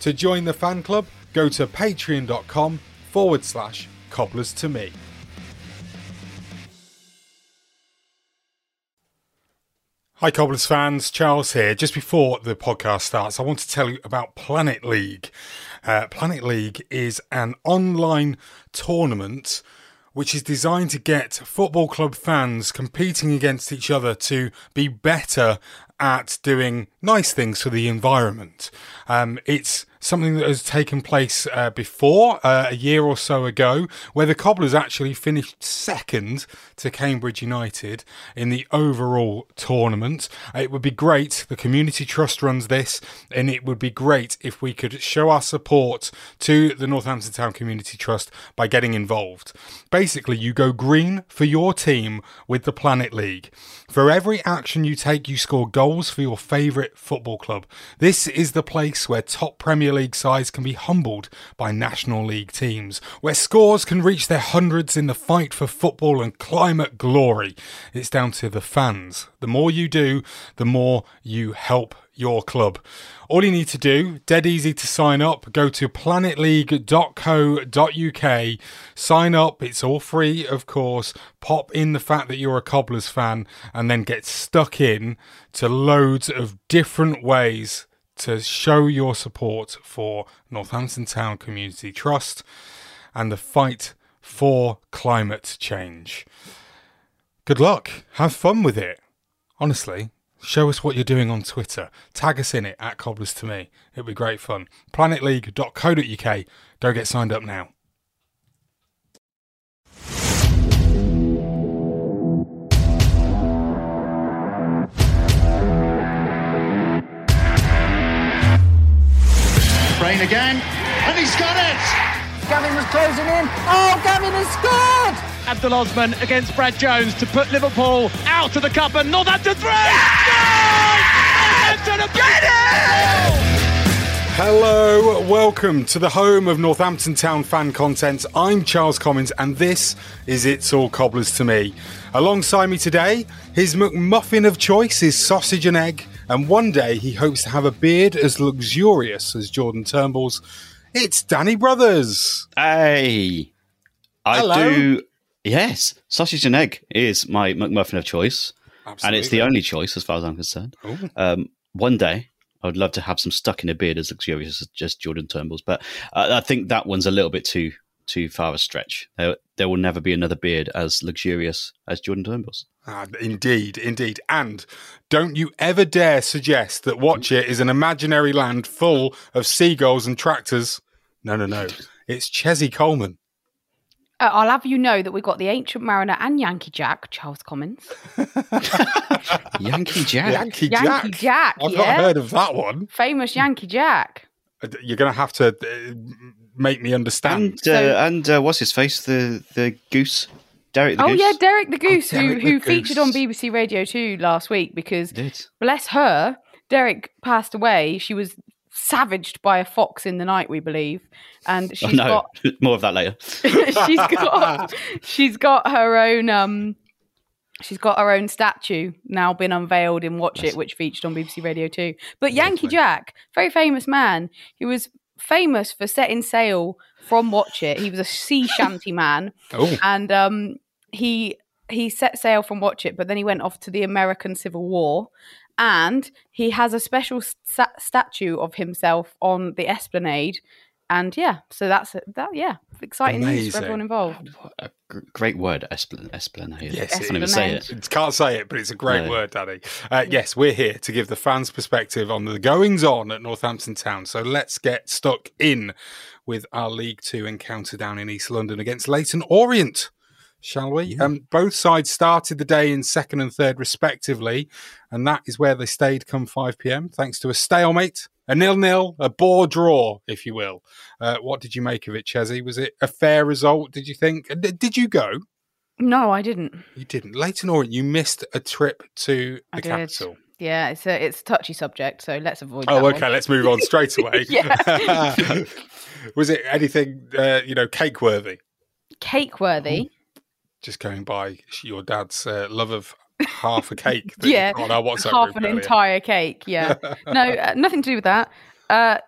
To join the fan club, go to patreon.com forward slash cobblers to me. Hi, Cobblers fans. Charles here. Just before the podcast starts, I want to tell you about Planet League. Uh, Planet League is an online tournament which is designed to get football club fans competing against each other to be better at doing nice things for the environment. Um, it's something that has taken place uh, before, uh, a year or so ago, where the Cobblers actually finished second to Cambridge United in the overall tournament. It would be great, the Community Trust runs this, and it would be great if we could show our support to the Northampton Town Community Trust by getting involved. Basically, you go green for your team with the Planet League. For every action you take, you score goals for your favourite football club. This is the place where top Premier League sides can be humbled by National League teams, where scores can reach their hundreds in the fight for football and climate glory. It's down to the fans. The more you do, the more you help your club. All you need to do, dead easy to sign up, go to planetleague.co.uk, sign up, it's all free, of course. Pop in the fact that you're a Cobblers fan, and then get stuck in to loads of different ways to show your support for Northampton Town Community Trust and the fight for climate change. Good luck. Have fun with it. Honestly, show us what you're doing on Twitter. Tag us in it at Cobblers to Me. It'll be great fun. Planetleague.co.uk. Go get signed up now. Brain again, and he's got it! Gavin was closing in. Oh, Gavin has scored! Abdul Osman against Brad Jones to put Liverpool out of the cup and Northampton three. Northampton Get! Hello, welcome to the home of Northampton Town fan content. I'm Charles Commons, and this is It's All Cobblers to Me. Alongside me today, his McMuffin of choice is sausage and egg, and one day he hopes to have a beard as luxurious as Jordan Turnbull's. It's Danny Brothers. Hey, I Hello. do. Yes, sausage and egg is my McMuffin of choice, and it's the only choice as far as I'm concerned. Um, one day, I would love to have some stuck in a beard as luxurious as just Jordan Turnbull's, but uh, I think that one's a little bit too too far a stretch. There, there will never be another beard as luxurious as Jordan Turnbull's. Ah, indeed, indeed. And don't you ever dare suggest that Watchet is an imaginary land full of seagulls and tractors. No, no, no. It's Chesney Coleman. Uh, I'll have you know that we got the Ancient Mariner and Yankee Jack, Charles Commons. Yankee Jack. Yankee, Yankee Jack, I've yeah. not heard of that one. Famous Yankee Jack. Uh, You're going to have to uh, make me understand. And uh, So- and uh, what's his face? The the goose, Derek the oh goose. yeah, Derek the Goose, Derek who the who Goose. featured on BBC Radio Two last week because bless her, Derek passed away. She was savaged by a fox in the night, we believe, and Oh, she's no, got more of that later. she's got she's got her own um she's got her own statue now been unveiled in Watchet, which featured on BBC Radio 2. But Yankee Jack, very famous man, he was famous for setting sail from Watchet. He was a sea shanty man. Oh. And um he he set sail from Watchet, but then he went off to the American Civil War. And he has a special sta- statue of himself on the Esplanade. And yeah, so that's it. that. Yeah, exciting news for everyone involved. A great word, esplan- esplanade. Yes, I can't even is. say it. It Can't say it, but it's a great No. word, Danny. Uh, yes, we're here to give the fans' perspective on the goings on at Northampton Town. So let's get stuck in with our League Two encounter down in East London against Leyton Orient. Shall we? Um, both sides started the day in second and third, respectively, and that is where they stayed come 5 pm, thanks to a stalemate, a nil-nil, a bore draw, if you will. Uh, what did you make of it, Chesney? Was it a fair result? Did you think? Did you go? No, I didn't. You didn't. Leyton Orient, you missed a trip to the I did. capital. Yeah, it's a it's a touchy subject, so let's avoid. Oh, that one. okay. Let's move on straight away. Was it anything, uh, you know, cake worthy? Cake worthy. Just going by your dad's uh, love of half a cake. Yeah, on our WhatsApp half an earlier. entire cake. Yeah, no, uh, nothing to do with that. Uh,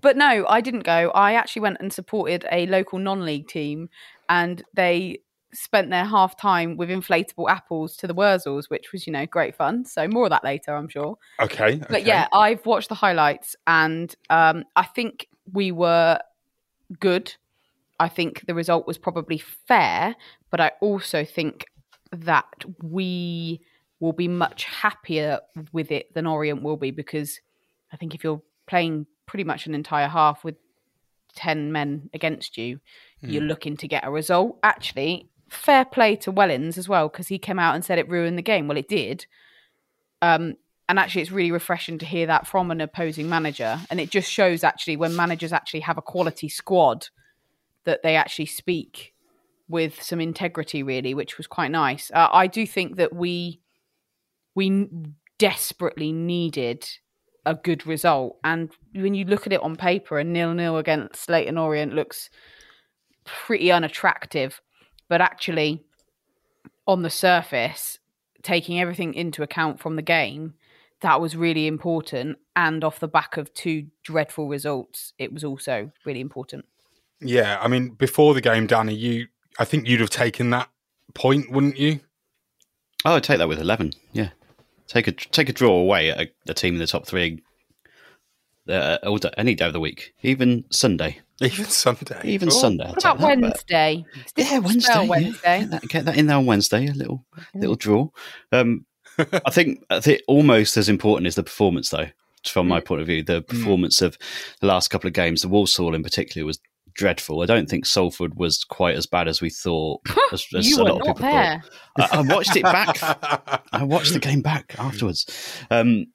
but no, I didn't go. I actually went and supported a local non-league team, and they spent their half time with inflatable apples to the Wurzels, which was you know great fun. So more of that later, I'm sure. Okay. But yeah, I've watched the highlights, and um, I think we were good. I think the result was probably fair, but I also think that we will be much happier with it than Orient will be because I think if you're playing pretty much an entire half with 10 men against you, you're looking to get a result. Actually, fair play to Wellens as well because he came out and said it ruined the game. Well, it did. Um, and actually, it's really refreshing to hear that from an opposing manager. And it just shows actually when managers actually have a quality squad that they actually speak with some integrity, really, which was quite nice. Uh, I do think that we we desperately needed a good result, and when you look at it on paper, a nil nil against Leyton Orient looks pretty unattractive, but actually, on the surface, taking everything into account from the game, that was really important. And off the back of two dreadful results, it was also really important. Yeah. I mean, before the game, Danny, you, I think you'd have taken that point, wouldn't you? Oh, I'd take that with eleven. Yeah, take a take a draw away at a, a team in the top three. Uh, all day, any day of the week, even Sunday, Even Sunday. even Oh. Sunday. I'd What about that, Wednesday? It's Yeah, difficult Wednesday. spell yeah. Wednesday. Get, that, get that in there on Wednesday. A little little draw. Um, I think I think almost as important is the performance, though. From my point of view, the performance of the last couple of games, the Walsall in particular, was dreadful. I don't think Salford was quite as bad as we thought. As, as You a were lot of people there. thought. I, I watched it back. I watched the game back afterwards. Um,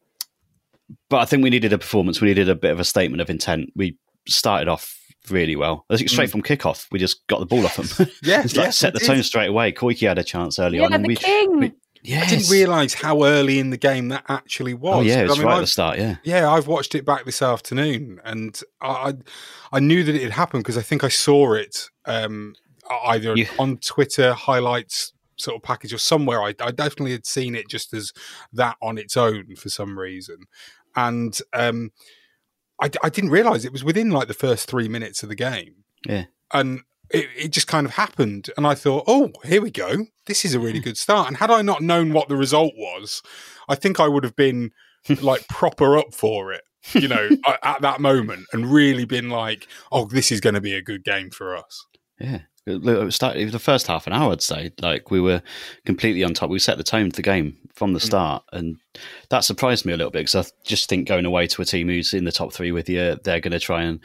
but I think we needed a performance. We needed a bit of a statement of intent. We started off really well. I think straight from kickoff, we just got the ball off them. Yeah, it's like yeah, set the we did. tone straight away. Koiki had a chance early Yeah, on, and the we, we I didn't realise how early in the game that actually was. Oh yeah, it was I mean, right at I've- the start. Yeah, Yeah, I've watched it back this afternoon, and I I, I knew that it had happened because I think I saw it um, either Yeah. on Twitter highlights sort of package or somewhere. I, I definitely had seen it just as that on its own for some reason, and um, I, I didn't realise it was within like the first three minutes of the game, yeah. and it, it just kind of happened. And I thought, oh, here we go. This is a really good start. And had I not known what the result was, I think I would have been like proper up for it, you know, at, at that moment and really been like, oh, this is going to be a good game for us. Yeah. It started the first half an hour. I'd say like we were completely on top. We set the tone for the game from the mm. start, and that surprised me a little bit because I just think going away to a team who's in the top three with you, they're going to try and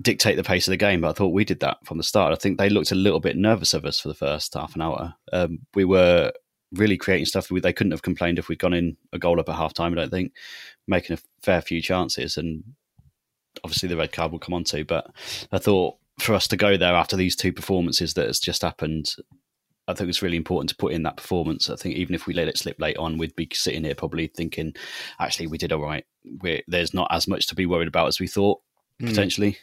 dictate the pace of the game. But I thought we did that from the start. I think they looked a little bit nervous of us for the first half an hour. Um, we were really creating stuff. They couldn't have complained if we'd gone in a goal up at half time. I don't think making a fair few chances and obviously the red card will come on to. But I thought for us to go there after these two performances that has just happened, I think it's really important to put in that performance. I think even if we let it slip late on, we'd be sitting here probably thinking, actually, we did all right. We're, there's not as much to be worried about as we thought mm. potentially.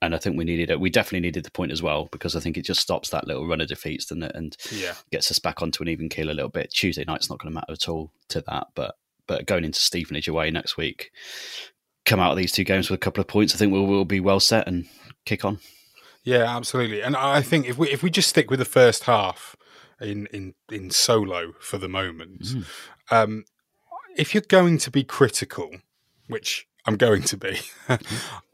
And I think we needed it. We definitely needed the point as well because I think it just stops that little run of defeats, it? And yeah. gets us back onto an even keel a little bit. Tuesday night's not going to matter at all to that, but but going into Stevenage away next week, come out of these two games with a couple of points, I think we'll, we'll be well set and kick on. Yeah, absolutely. And I think if we if we just stick with the first half in in in solo for the moment, mm. um, if you're going to be critical, which I'm going to be,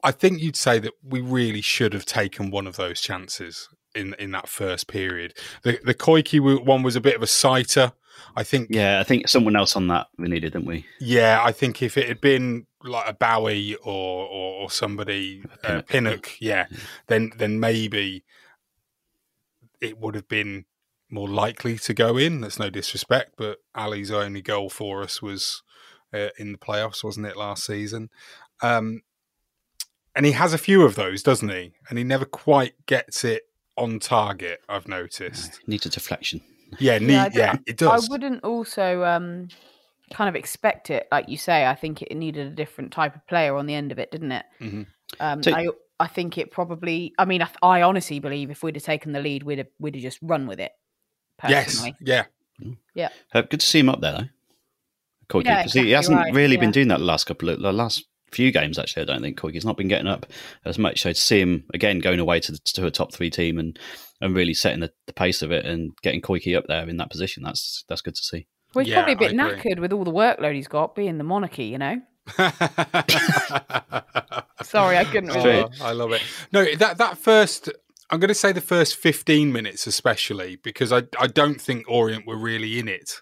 I think you'd say that we really should have taken one of those chances in in that first period. The the Koiki one was a bit of a sighter. I think. Yeah, I think someone else on that we needed, didn't we? Yeah, I think if it had been like a Bowie or or, or somebody Pinnock, uh, Pinnock yeah, yeah, then then maybe it would have been more likely to go in. That's no disrespect, but Ali's only goal for us was uh, in the playoffs, wasn't it, last season? Um, and he has a few of those, doesn't he? And he never quite gets it on target. I've noticed. Needs a deflection. Yeah, neat, yeah, yeah, it does. I wouldn't also um, kind of expect it, like you say. I think it needed a different type of player on the end of it, didn't it? Mm-hmm. Um, so, I, I think it probably. I mean, I, I, honestly believe if we'd have taken the lead, we'd have we'd have just run with it. Personally. Yes. Yeah. Yeah. Uh, good to see him up there, though. Koiki, yeah, exactly he hasn't right. really yeah. been doing that the last couple of the last few games. Actually, I don't think Koiki's not been getting up as much. So to see him again going away to the, to a top three team and and really setting the, the pace of it and getting Koiki up there in that position, that's that's good to see. Well, he's yeah, probably a bit knackered with all the workload he's got being the monarchy, you know. Sorry, I couldn't. Oh, I love it. No, that that first. I'm going to say the first 15 minutes, especially because I I don't think Orient were really in it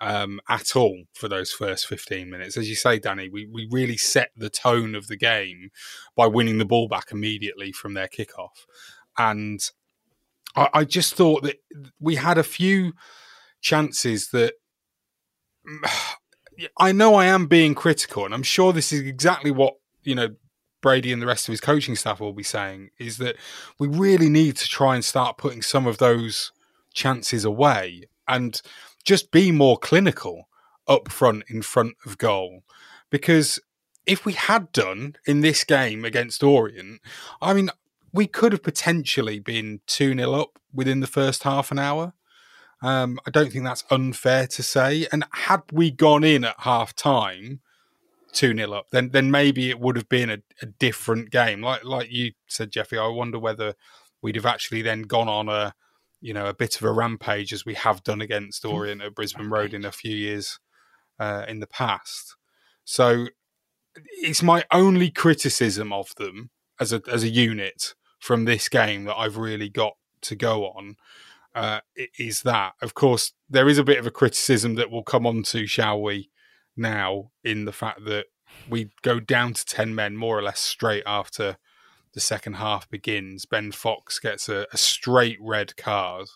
um, at all for those first 15 minutes. As you say, Danny, we, we really set the tone of the game by winning the ball back immediately from their kickoff. And I, I just thought that we had a few chances that I know I am being critical, and I'm sure this is exactly what, you know, Brady and the rest of his coaching staff will be saying is that we really need to try and start putting some of those chances away. And just be more clinical up front in front of goal. Because if we had done in this game against Orient, I mean, we could have potentially been 2 0 up within the first half an hour. Um, I don't think that's unfair to say. And had we gone in at half time, 2 0 up, then then maybe it would have been a, a, different game. Like like you said, Jeffy, I wonder whether we'd have actually then gone on a you know, a bit of a rampage as we have done against hmm. Orient at Brisbane Road in a few years uh, in the past. So it's my only criticism of them as a as a unit from this game that I've really got to go on uh, is that, of course, there is a bit of a criticism that we'll come on to, shall we, now, in the fact that we go down to 10 men more or less straight after the second half begins, Ben Fox gets a, a straight red card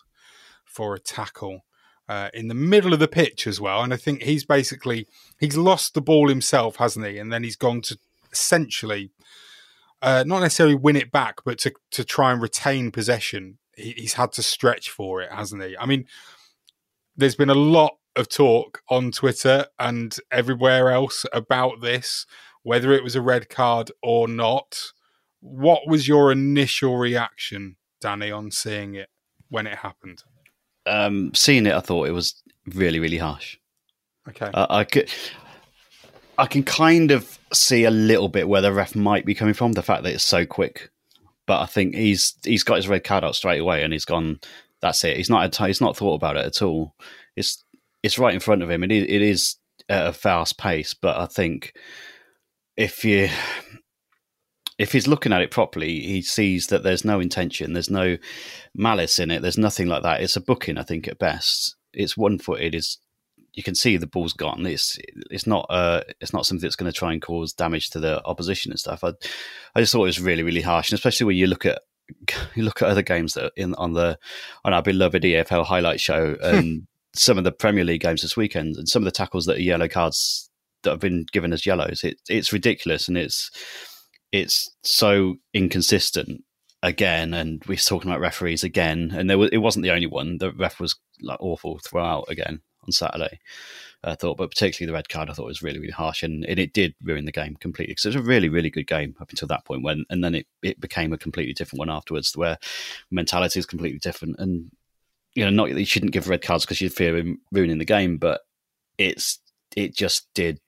for a tackle uh, in the middle of the pitch as well. And I think he's basically he's lost the ball himself, hasn't he? And then he's gone to essentially uh, not necessarily win it back, but to to try and retain possession. He, he's had to stretch for it, hasn't he? I mean, there's been a lot of talk on Twitter and everywhere else about this, whether it was a red card or not. What was your initial reaction, Danny, on seeing it when it happened? Um, seeing it, I thought it was really, really harsh. Okay, uh, I could, I can kind of see a little bit where the ref might be coming from. The fact that it's so quick, but I think he's he's got his red card out straight away, and he's gone. That's it. He's not he's not thought about it at all. It's it's right in front of him. It is, it is at a fast pace, but I think if you if he's looking at it properly, he sees that there's no intention, there's no malice in it, there's nothing like that. It's a booking, I think, at best. It's one footed. Is you can see the ball's gone. It's it's not uh it's not something that's going to try and cause damage to the opposition and stuff. I I just thought it was really really harsh, and especially when you look at you look at other games that in on the on our beloved EFL highlight show and some of the Premier League games this weekend and some of the tackles that are yellow cards that have been given as yellows. It, it's ridiculous and it's it's so inconsistent again. And we're talking about referees again, and there was, it wasn't the only one. The ref was like awful throughout again on Saturday. I thought, but particularly the red card, I thought was really, really harsh, and, and it did ruin the game completely because it was a really, really good game up until that point when, and then it, it became a completely different one afterwards, where mentality is completely different, and you know, not you shouldn't give red cards because you fear ruining the game, but it's it just did.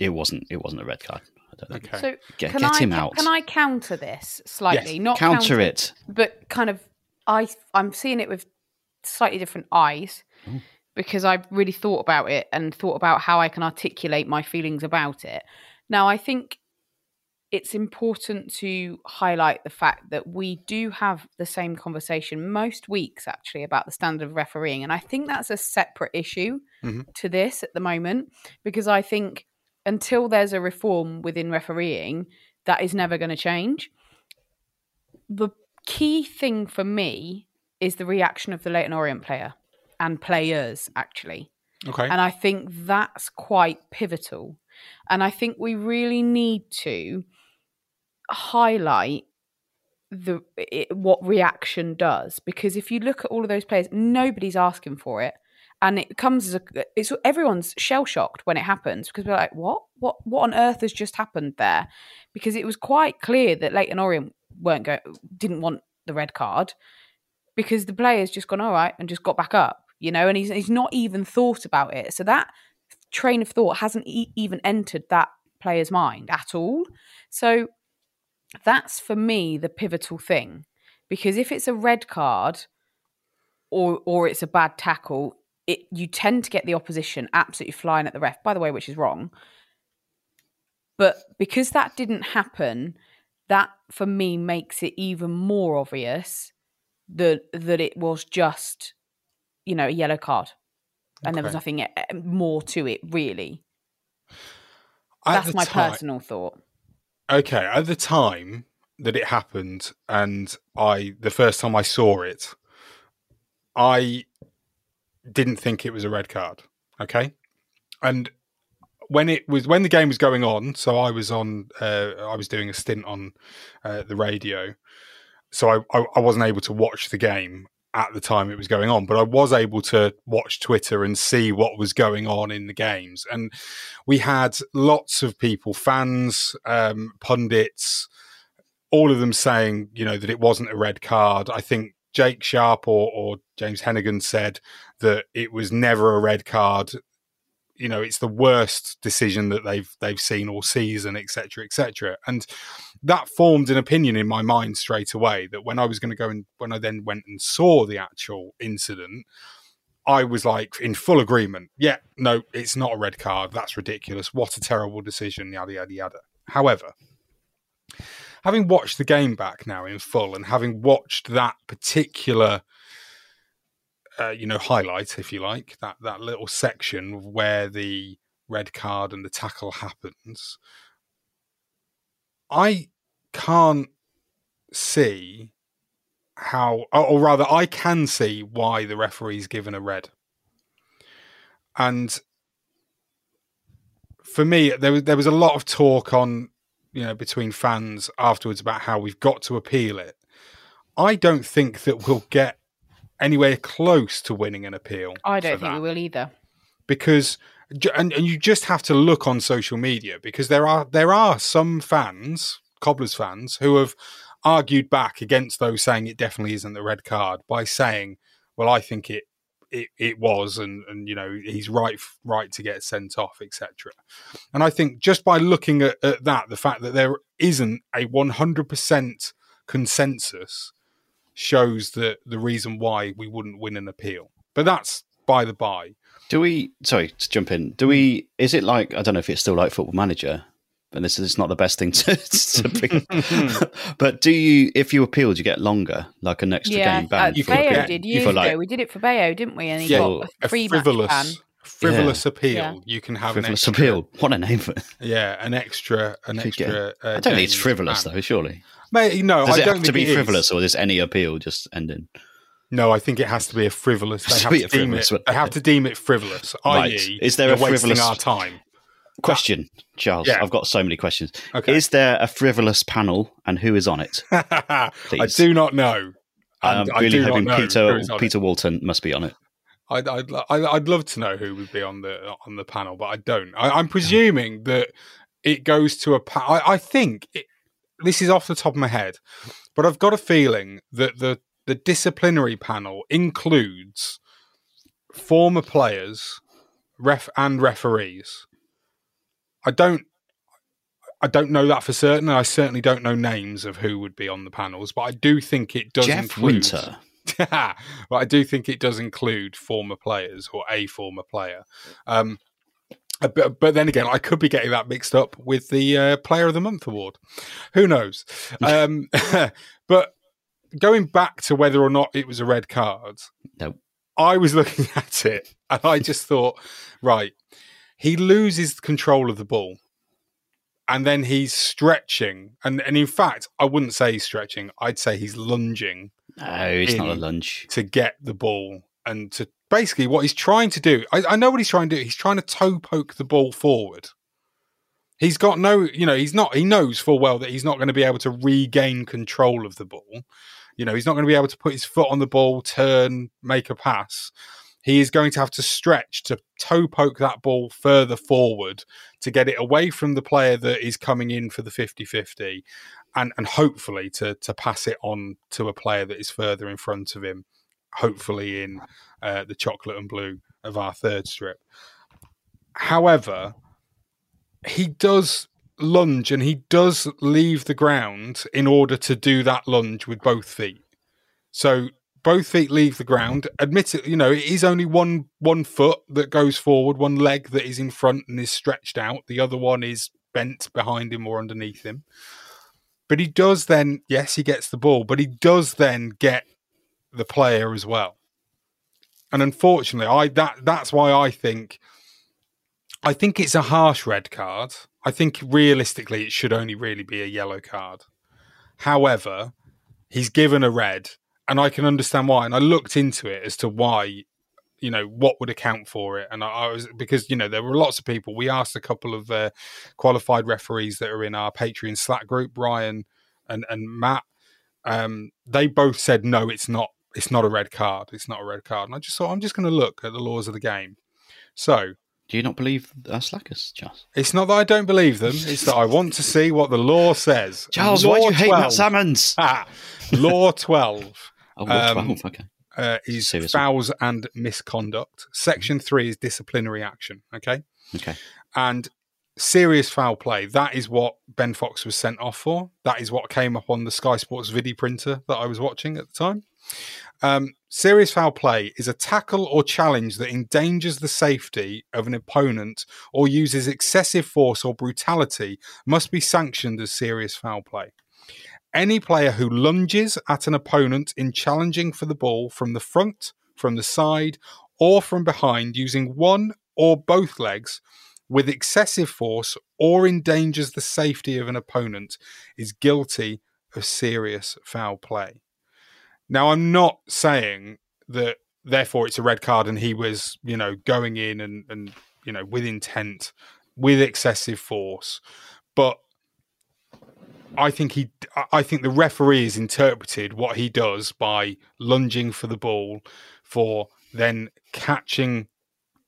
It wasn't. It wasn't a red card. Okay. So get, can get I, him out. Can I counter this slightly? Yes. Not counter, counter, it, but kind of. I I'm seeing it with slightly different eyes Ooh. because I've really thought about it and thought about how I can articulate my feelings about it. Now I think it's important to highlight the fact that we do have the same conversation most weeks actually about the standard of refereeing and i think that's a separate issue mm-hmm. to this at the moment because i think until there's a reform within refereeing, that is never going to change. The key thing for me is the reaction of the Leyton Orient player and players, actually. Okay. And I think that's quite pivotal. And I think we really need to highlight the it, what reaction does because if you look at all of those players nobody's asking for it and it comes as a it's everyone's shell shocked when it happens because we're like what? What what on earth has just happened there? Because it was quite clear that Leyton Orient weren't going didn't want the red card because the player's just gone all right and just got back up you know and he's he's not even thought about it. So that train of thought hasn't e- even entered that player's mind at all. So that's for me the pivotal thing because if it's a red card or or it's a bad tackle it you tend to get the opposition absolutely flying at the ref, by the way, which is wrong. But because that didn't happen, that for me makes it even more obvious that that it was just, you know, a yellow card, and okay. there was nothing eh, more to it really. At That's my time, personal thought. Okay, at the time that it happened, and I the first time I saw it, I didn't think it was a red card. Okay, and when it was when the game was going on, so I was on, uh, I was doing a stint on uh, the radio, so I, I, I wasn't able to watch the game at the time it was going on, but I was able to watch Twitter and see what was going on in the games, and we had lots of people, fans, um, pundits, all of them saying, you know, that it wasn't a red card. I think Jake Sharp or, or James Heneghan said that it was never a red card. You know, it's the worst decision that they've they've seen all season, etc., etc. And that formed an opinion in my mind straight away. That when I was going to go and when I then went and saw the actual incident, I was like in full agreement. Yeah, no, it's not a red card. That's ridiculous. What a terrible decision. Yada yada yada. However, having watched the game back now in full and having watched that particular uh, you know highlight if you like that that little section where the red card and the tackle happens i can't see how or rather i can see why the referee's given a red. And for me there was there was a lot of talk on you know between fans afterwards about how we've got to appeal it. I don't think that we'll get anywhere close to winning an appeal. I don't think we will either. Because and, and you just have to look on social media because there are there are some fans, Cobblers fans, who have argued back against those saying it definitely isn't the red card by saying, "Well, I think it it, it was, and and you know he's right right to get sent off, etc. And I think just by looking at, at that, the fact that there isn't a one hundred percent consensus shows that the reason why we wouldn't win an appeal. But that's by the by. Do we? Sorry to jump in. Do we? Is it like I don't know if it's still like Football Manager, and this is not the best thing to, to bring. but do you, if you appeal, do you get longer, like an extra yeah, game ban? uh, for Bayo appeal? did For years like- ago. We did it for Bayo, didn't we? And he Yeah, got a a free match ban. frivolous frivolous Yeah. appeal. Yeah. You can have frivolous an extra, appeal. What a name for it! Yeah, an extra an Could get- extra. Uh, I don't think it's frivolous ban. though. Surely, Mate, no, does I it don't have to think be it is. frivolous, or does any appeal just end in? No, I think it has to be a frivolous. They to have be to, a deem frivolous it. They have to deem it frivolous. Right. I.e., Is there you're a wasting frivolous- our time? Question, Charles. Yeah. I've got so many questions. Okay. Is there a frivolous panel, and who is on it? I do not know. I'm um, I really do hoping Peter it. Peter Walton must be on it. I'd, I'd, I'd, love to know who would be on the on the panel, but I don't. I, I'm presuming that it goes to a. Pa- I, I think it, this is off the top of my head, but I've got a feeling that the the disciplinary panel includes former players, ref and referees. I don't. I don't know that for certain. I certainly don't know names of who would be on the panels, but I do think it does Jeff include. Winter. but I do think it does include former players or a former player. Um, uh, but, but then again, I could be getting that mixed up with the uh, Player of the Month award. Who knows? Um, but going back to whether or not it was a red card, No. I was looking at it and I just thought, right, he loses control of the ball. And then he's stretching, and, and in fact, I wouldn't say he's stretching. I'd say he's lunging No, it's not a lunge. to get the ball and to basically what he's trying to do. I, I know what he's trying to do. He's trying to toe poke the ball forward. He's got no, you know, he's not, he knows full well that he's not going to be able to regain control of the ball. You know, he's not going to be able to put his foot on the ball, turn, make a pass. He is going to have to stretch to toe poke that ball further forward to get it away from the player that is coming in for the 50 50 and, and hopefully to, to pass it on to a player that is further in front of him, hopefully in uh, the chocolate and blue of our third strip. However, he does lunge and he does leave the ground in order to do that lunge with both feet. So both feet leave the ground. Admit it, you know, it is only one one foot that goes forward, one leg that is in front and is stretched out. The other one is bent behind him or underneath him. But he does then, yes, he gets the ball, but he does then get the player as well. And unfortunately, I that that's why I think I think it's a harsh red card. I think realistically it should only really be a yellow card. However, he's given a red, and I can understand why. And I looked into it as to why, you know, what would account for it. And I, I was because you know there were lots of people. We asked a couple of uh, qualified referees that are in our Patreon Slack group, Ryan and and Matt. Um, they both said no, it's not. It's not a red card. It's not a red card. And I just thought I'm just going to look at the laws of the game. So Do you not believe our slackers, Charles? it's not that I don't believe them. It's that I want to see what the law says. Charles, law why do you hate 12 Matt Salmons? Ah, law 12 Oh, Um, 12? Okay. uh, is Serious. fouls and misconduct. Section 3 is disciplinary action. Okay. Okay. And serious foul play, that is what Ben Fox was sent off for. That is what came up on the Sky Sports video printer that I was watching at the time. Um, serious foul play is a tackle or challenge that endangers the safety of an opponent or uses excessive force or brutality must be sanctioned as serious foul play. Any player who lunges at an opponent in challenging for the ball from the front, from the side, or from behind using one or both legs with excessive force or endangers the safety of an opponent is guilty of serious foul play. Now, I'm not saying that therefore it's a red card and he was, you know, going in and, and you know, with intent, with excessive force. But I think he, I think the referee has interpreted what he does by lunging for the ball, for then catching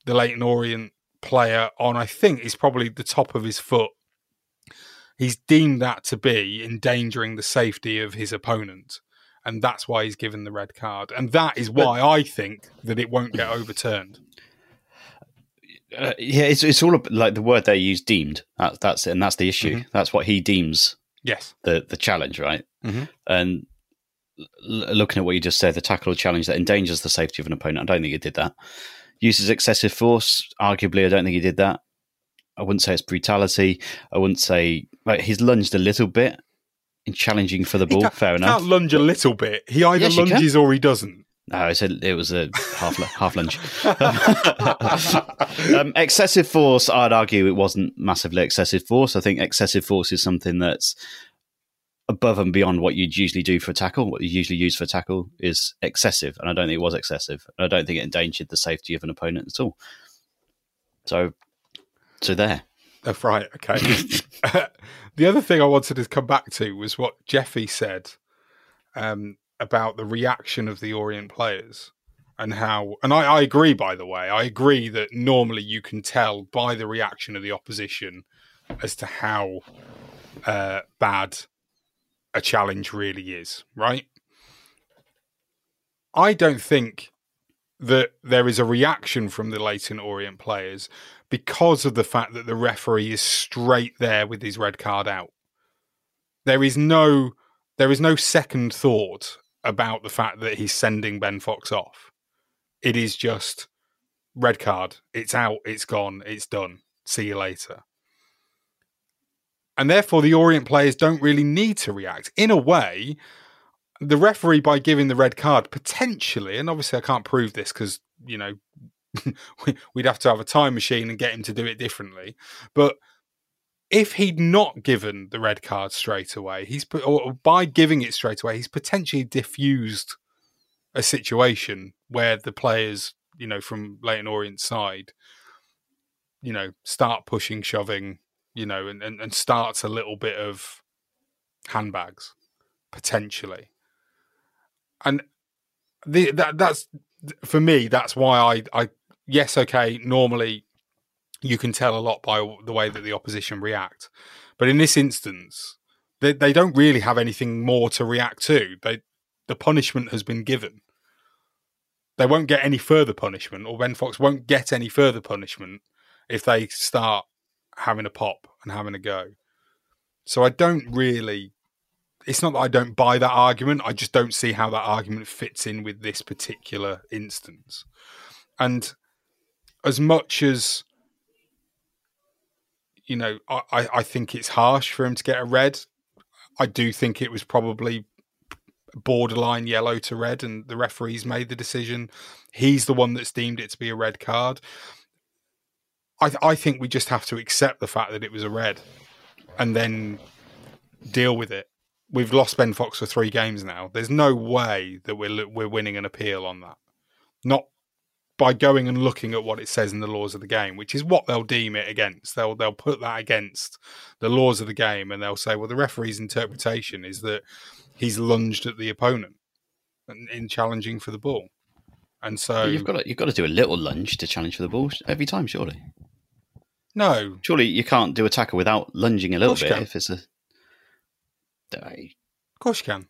the Leyton Orient player on, I think, is probably the top of his foot. He's deemed that to be endangering the safety of his opponent. And that's why he's given the red card. And that is why I think that it won't get overturned. Uh, yeah, it's it's all ab- like the word they use deemed. That, that's and that's the issue. That's what he deems Yes. the the challenge, right? Mhm. And l- looking at what you just said, the tackle or challenge that endangers the safety of an opponent. I don't think he did that. Uses excessive force. Arguably, I don't think he did that. I wouldn't say it's brutality. I wouldn't say like, he's lunged a little bit in challenging for the ball. Fair enough. can't lunge a little bit. He either Yes, lunges or he doesn't. No, I said it was a half half lunge. um, excessive force, I'd argue it wasn't massively excessive force. I think excessive force is something that's above and beyond what you'd usually do for a tackle. What you usually use for a tackle is excessive, and I don't think it was excessive. I don't think it endangered the safety of an opponent at all. So, so there. That's right. Okay. the other thing I wanted to come back to was what Jeffy said um, about the reaction of the Orient players and how, and I, I agree, by the way, I agree that normally you can tell by the reaction of the opposition as to how uh, bad a challenge really is, right? I don't think that there is a reaction from the Leyton Orient players because of the fact that the referee is straight there with his red card out. There is no there is no second thought about the fact that he's sending Ben Fox off. It is just red card. It's out, it's gone, it's done. See you later. And therefore the Orient players don't really need to react. In a way, the referee by giving the red card potentially, and obviously I can't prove this because you know we'd have to have a time machine and get him to do it differently. But if he'd not given the red card straight away, he's or by giving it straight away, he's potentially diffused a situation where the players, you know, from Leyton Orient side, you know, start pushing, shoving, you know, and, and, and starts a little bit of handbags potentially. And the, that that's for me. That's why I I yes okay. Normally, you can tell a lot by the way that the opposition react, but in this instance, they they don't really have anything more to react to. They the punishment has been given. They won't get any further punishment, or Ben Fox won't get any further punishment if they start having a pop and having a go. So I don't really it's not that I don't buy that argument. I just don't see how that argument fits in with this particular instance. And as much as you know, I, I think it's harsh for him to get a red. I do think it was probably borderline yellow to red, and the referees made the decision. He's the one that's deemed it to be a red card. I, I think we just have to accept the fact that it was a red, and then deal with it we've lost Ben Fox for three games now. There's no way that we're we're winning an appeal on that. Not by going and looking at what it says in the laws of the game, which is what they'll deem it against. They'll they'll put that against the laws of the game, and they'll say, well, the referee's interpretation is that he's lunged at the opponent in challenging for the ball, and so you've got to, you've got to do a little lunge to challenge for the ball every time, surely. No, surely you can't do a tackle without lunging a little bit if it's a Of course you can.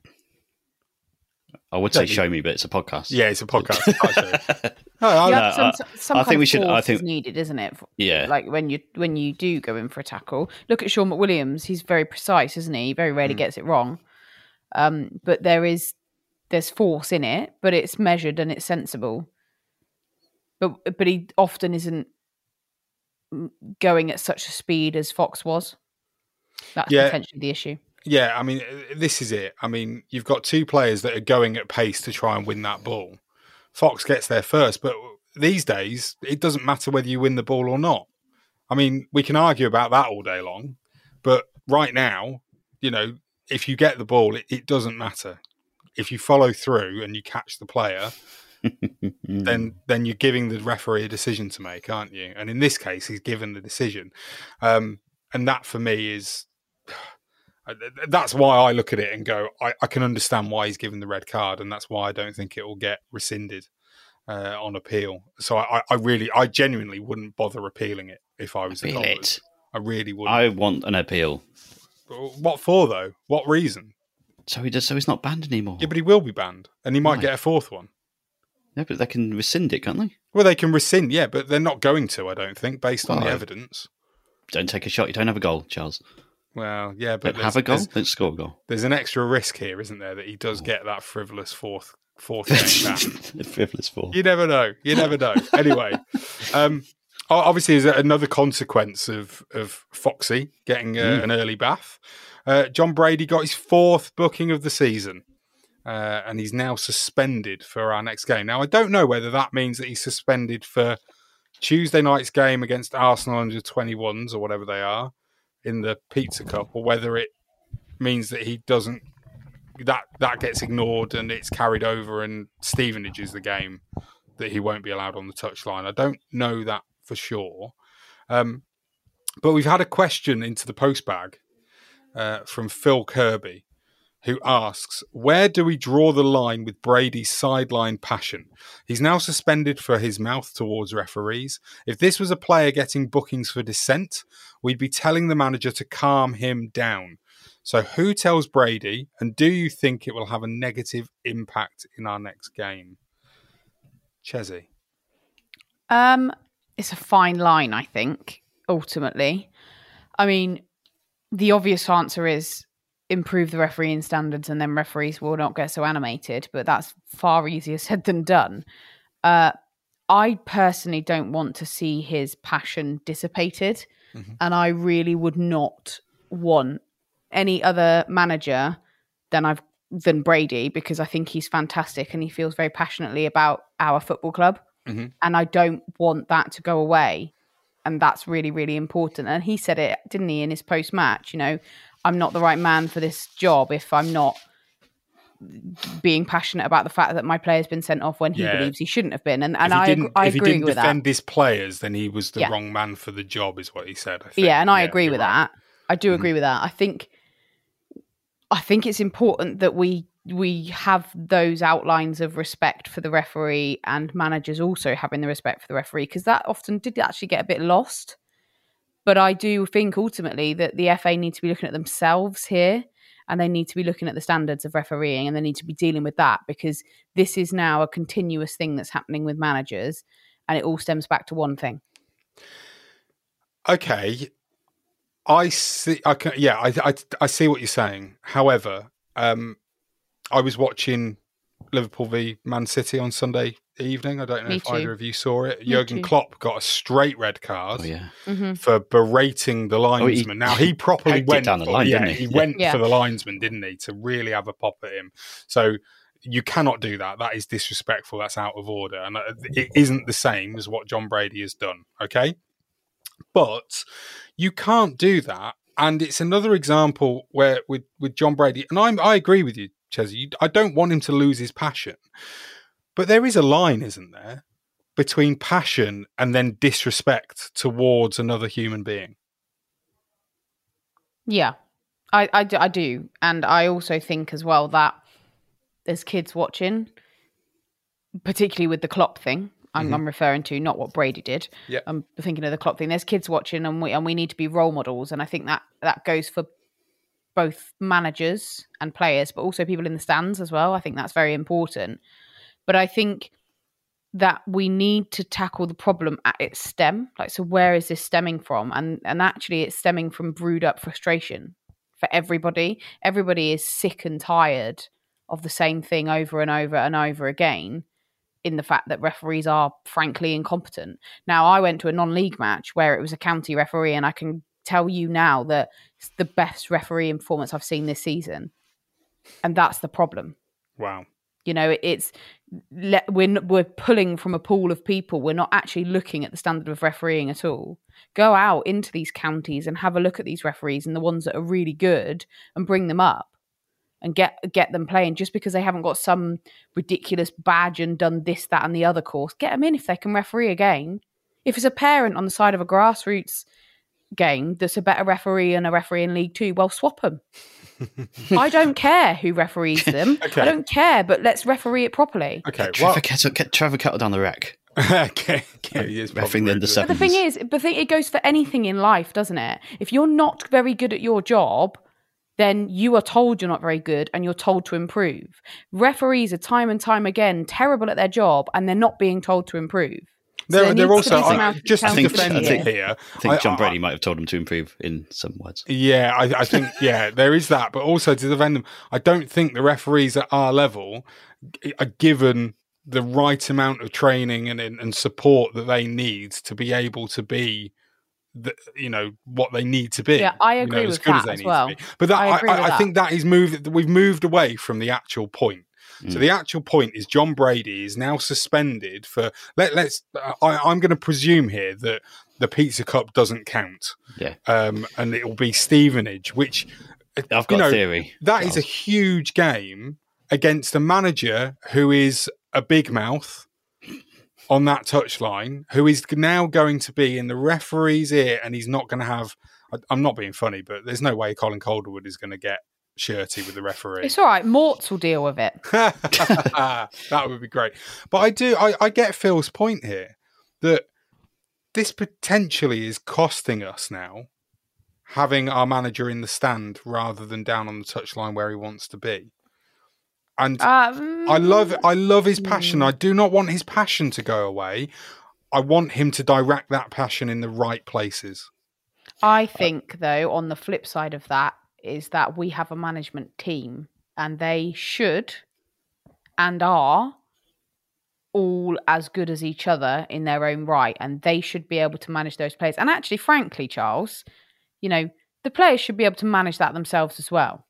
I would say show me, but it's a podcast. Yeah, it's a podcast. no, I, some, some I think we should. I think is needed, isn't it? Yeah. Like when you when you do go in for a tackle, look at Shaun McWilliams. He's very precise, isn't he? He very rarely Mm. gets it wrong. Um, but there is there's force in it, but it's measured and it's sensible. But but he often isn't going at such a speed as Fox was. That's Yeah. potentially the issue. Yeah, I mean, this is it. I mean, you've got two players that are going at pace to try and win that ball. Fox gets there first, but these days, it doesn't matter whether you win the ball or not. I mean, we can argue about that all day long, but right now, you know, if you get the ball, it, it doesn't matter. If you follow through and you catch the player, then then you're giving the referee a decision to make, aren't you? And in this case, he's given the decision, um, and that for me is that's why I look at it and go, I, I can understand why he's given the red card, and that's why I don't think it will get rescinded uh, on appeal. So I, I really, I genuinely wouldn't bother appealing it if I was the Appeal it. I really wouldn't. I want an appeal. What for though? What reason? So he does. So he's not banned anymore. Yeah, but he will be banned, and he might get a fourth one. No, but they can rescind it, can't they? Well, they can rescind, yeah, but they're not going to. I don't think, based on the evidence. Don't take a shot. You don't have a goal, Charles. Well, yeah, but have a goal. Don't score a goal. There's an extra risk here, isn't there, that he Oh. does get that frivolous fourth fourth game. Frivolous four. You never know. You never know. Anyway, um, obviously, is another consequence of of Foxy getting uh, mm. an early bath. Uh, Jon Brady got his fourth booking of the season, uh, and he's now suspended for our next game. Now, I don't know whether that means that he's suspended for Tuesday night's game against Arsenal under 21s or whatever they are in the Pizza Cup, or whether it means that he doesn't that that gets ignored and it's carried over and Stevenage is the game that he won't be allowed on the touchline. I don't know that for sure. Um, but we've had a question into the postbag uh, from Phil Kirby, who asks, Where do we draw the line with Brady's sideline passion? He's now suspended for his mouth towards referees. If this was a player getting bookings for dissent, we'd be telling the manager to calm him down. So, who tells Brady, and do you think it will have a negative impact in our next game? Chesy. Um, it's a fine line, I think, ultimately. I mean, the obvious answer is improve the refereeing standards and then referees will not get so animated, but that's far easier said than done. Uh, I personally don't want to see his passion dissipated, mm-hmm. and I really would not want any other manager than I've than Brady because I think he's fantastic and he feels very passionately about our football club. Mm-hmm. And I don't want that to go away. And that's really, really important. And he said it, didn't he, in his post match? You know, I'm not the right man for this job if I'm not being passionate about the fact that my player's been sent off when he yeah. believes he shouldn't have been. And, and I, I if agree he didn't with defend that. his players, then he was the yeah. wrong man for the job, is what he said. Yeah, and I yeah, agree with right. that. I do agree mm. with that. I think I think it's important that we we have those outlines of respect for the referee and managers also having the respect for the referee because that often did actually get a bit lost. But I do think ultimately that the FA need to be looking at themselves here and they need to be looking at the standards of refereeing and they need to be dealing with that because this is now a continuous thing that's happening with managers and it all stems back to one thing. Okay, I see. I can. Yeah, I, I, I see what you're saying. However, um, I was watching Liverpool v Man City on Sunday evening. I don't know Me if too. either of you saw it. Me Jurgen too. Klopp got a straight red card oh, yeah. mm-hmm. for berating the linesman. Oh, he, now he properly went down the line, yeah, he? he? went yeah. for the linesman, didn't he, to really have a pop at him. So you cannot do that. That is disrespectful. That's out of order, and uh, it isn't the same as what Jon Brady has done. Okay, but you can't do that. And it's another example where with, with Jon Brady, and I'm, I agree with you, Chesy. I don't want him to lose his passion. But there is a line, isn't there, between passion and then disrespect towards another human being? Yeah, I, I, I do. And I also think as well that there's kids watching, particularly with the Klopp thing. I'm, mm-hmm. I'm, referring to, not what Brady did. Yeah. I'm thinking of the Klopp thing. There's kids watching, and we and we need to be role models. And I think that that goes for both managers and players, but also people in the stands as well. I think that's very important. But I think that we need to tackle the problem at its stem. Like, so where is this stemming from? And and actually, it's stemming from brewed up frustration for everybody. Everybody is sick and tired of the same thing over and over and over again in the fact that referees are frankly incompetent. Now, I went to a non league match where it was a county referee, and I can tell you now that it's the best referee performance I've seen this season. And that's the problem. Wow. You know, it's we're we're pulling from a pool of people. We're not actually looking at the standard of refereeing at all. Go out into these counties and have a look at these referees and the ones that are really good and bring them up and get get them playing just because they haven't got some ridiculous badge and done this, that, and the other course. Get them in if they can referee a game. If it's a parent on the side of a grassroots game that's a better referee and a referee in League Two, well, swap them. I don't care who referees them. okay. I don't care, but let's referee it properly. Okay, Trevor, well, Kettle, get Trevor Kettle down the rack. okay, okay, he is the under But the thing is, the thing it goes for anything in life, doesn't it? If you're not very good at your job, then you are told you're not very good and you're told to improve. Referees are time and time again terrible at their job and they're not being told to improve. So they're, they're also I, just I think, I think, here. I think Jon Brady might have told them to improve in some words. Yeah, I, I think yeah, there is that, but also to defend them, I don't think the referees at our level are given the right amount of training and and support that they need to be able to be the, you know what they need to be. Yeah, I you agree know, with that as well. But that, I I, I, I that. think that is moved. We've moved away from the actual point. So mm. the actual point is Jon Brady is now suspended for. Let, let's. Uh, I, I'm going to presume here that the Pizza Cup doesn't count. Yeah. Um, and it will be Stevenage, which uh, I've you got know, a theory. That is a huge game against a manager who is a big mouth on that touchline, who is now going to be in the referee's ear, and he's not going to have. I- I'm not being funny, but there's no way Colin Calderwood is going to get shirty with the referee. It's all right. Morts will deal with it. that would be great. But I do, I, I get Phil's point here that this potentially is costing us now having our manager in the stand rather than down on the touchline where he wants to be. And Um, I love, I love his passion. I do not want his passion to go away. I want him to direct that passion in the right places. I think, though, on the flip side of that, is that we have a management team and they should and are all as good as each other in their own right. And they should be able to manage those players. And actually, frankly, Charles, you know, the players should be able to manage that themselves as well.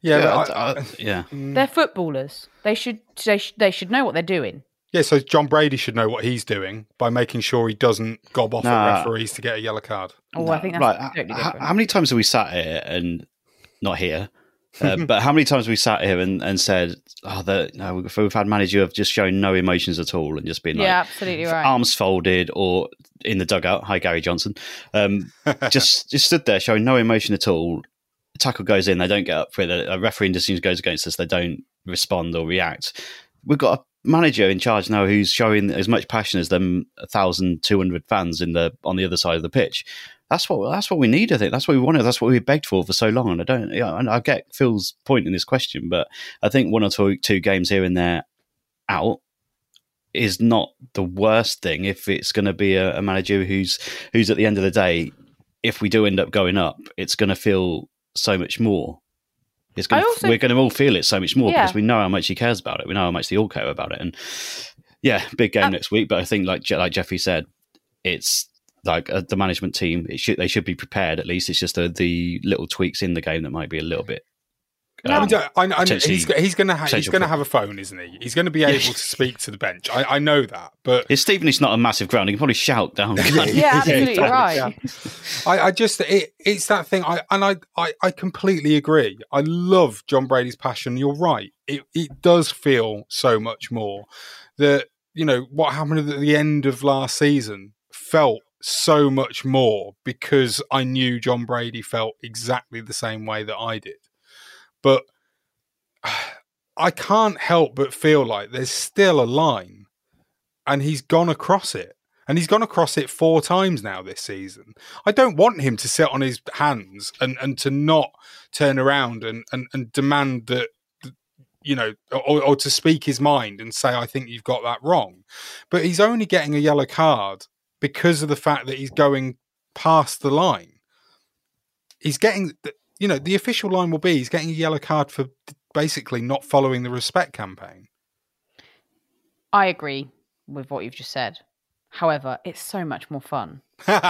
Yeah, Yeah, I- I- I- yeah. They're footballers. They should they, sh- they should know what they're doing. Yeah. So Jon Brady should know what he's doing by making sure he doesn't gob off Nah. at referees to get a yellow card. Oh, I think that's right. totally h- different. How many times have we sat here and not here? Uh, but how many times have we sat here and, and said, "Oh, the, no, we've, we've had managers who have just shown no emotions at all and just been like, yeah, absolutely right. arms folded or in the dugout. Hi, Gary Johnson. Um, just just stood there showing no emotion at all. The tackle goes in, they don't get up for it. A referee decision goes against us, they don't respond or react. We've got a manager in charge now who's showing as much passion as them thousand two hundred fans in the on the other side of the pitch. That's what that's what we need. I think that's what we wanted. That's what we begged for for so long. And I don't. Yeah, and I get Phil's point in this question, but I think one or two two games here and there out is not the worst thing if it's going to be a, a manager who's who's at the end of the day, if we do end up going up, it's going to feel so much more. It's gonna, also- we're going to all feel it so much more Yeah. because we know how much he cares about it. We know how much they all care about it, and yeah, big game Uh, next week. But I think, like like Jeffrey said, it's like uh, the management team. It should they should be prepared at least. It's just the, the little tweaks in the game that might be a little bit. I, um, mean, I, I, I, he's, he's going to ha- he's going to have a phone, isn't he? He's going to be able to speak to the bench. I, I know that, but It's Stevenage not a massive ground. He can probably shout down. yeah, absolutely exactly, right. yeah. I, I just it, it's that thing. I and I, I I completely agree. I love Jon Brady's passion. You're right. It it does feel so much more that you know what happened at the end of last season felt so much more because I knew Jon Brady felt exactly the same way that I did. But I can't help but feel like there's still a line and he's gone across it. And he's gone across it four times now this season. I don't want him to sit on his hands and, and to not turn around and, and, and demand that, you know, or, or to speak his mind and say, I think you've got that wrong. But he's only getting a yellow card because of the fact that he's going past the line. He's getting, you know, the official line will be he's getting a yellow card for basically not following the respect campaign. I agree with what you've just said. However, it's so much more fun. okay,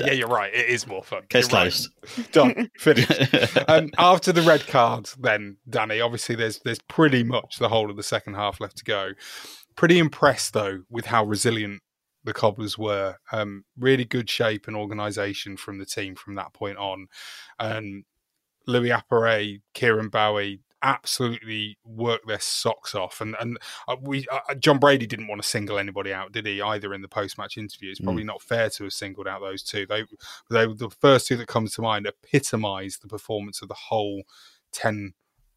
yeah, you're right. It is more fun. Case You're right. closed. Done. Finished. um, after the red card, then Danny. Obviously, there's there's pretty much the whole of the second half left to go. Pretty impressed though with how resilient the Cobblers were. Um, really good shape and organisation from the team from that point on. And Louis Appéré, Kieron Bowie absolutely worked their socks off, and and uh, we uh, Jon Brady didn't want to single anybody out, did he? Either in the post match interview, it's probably not fair to have singled out those two. They they were the first two that comes to mind epitomised the performance of the whole ten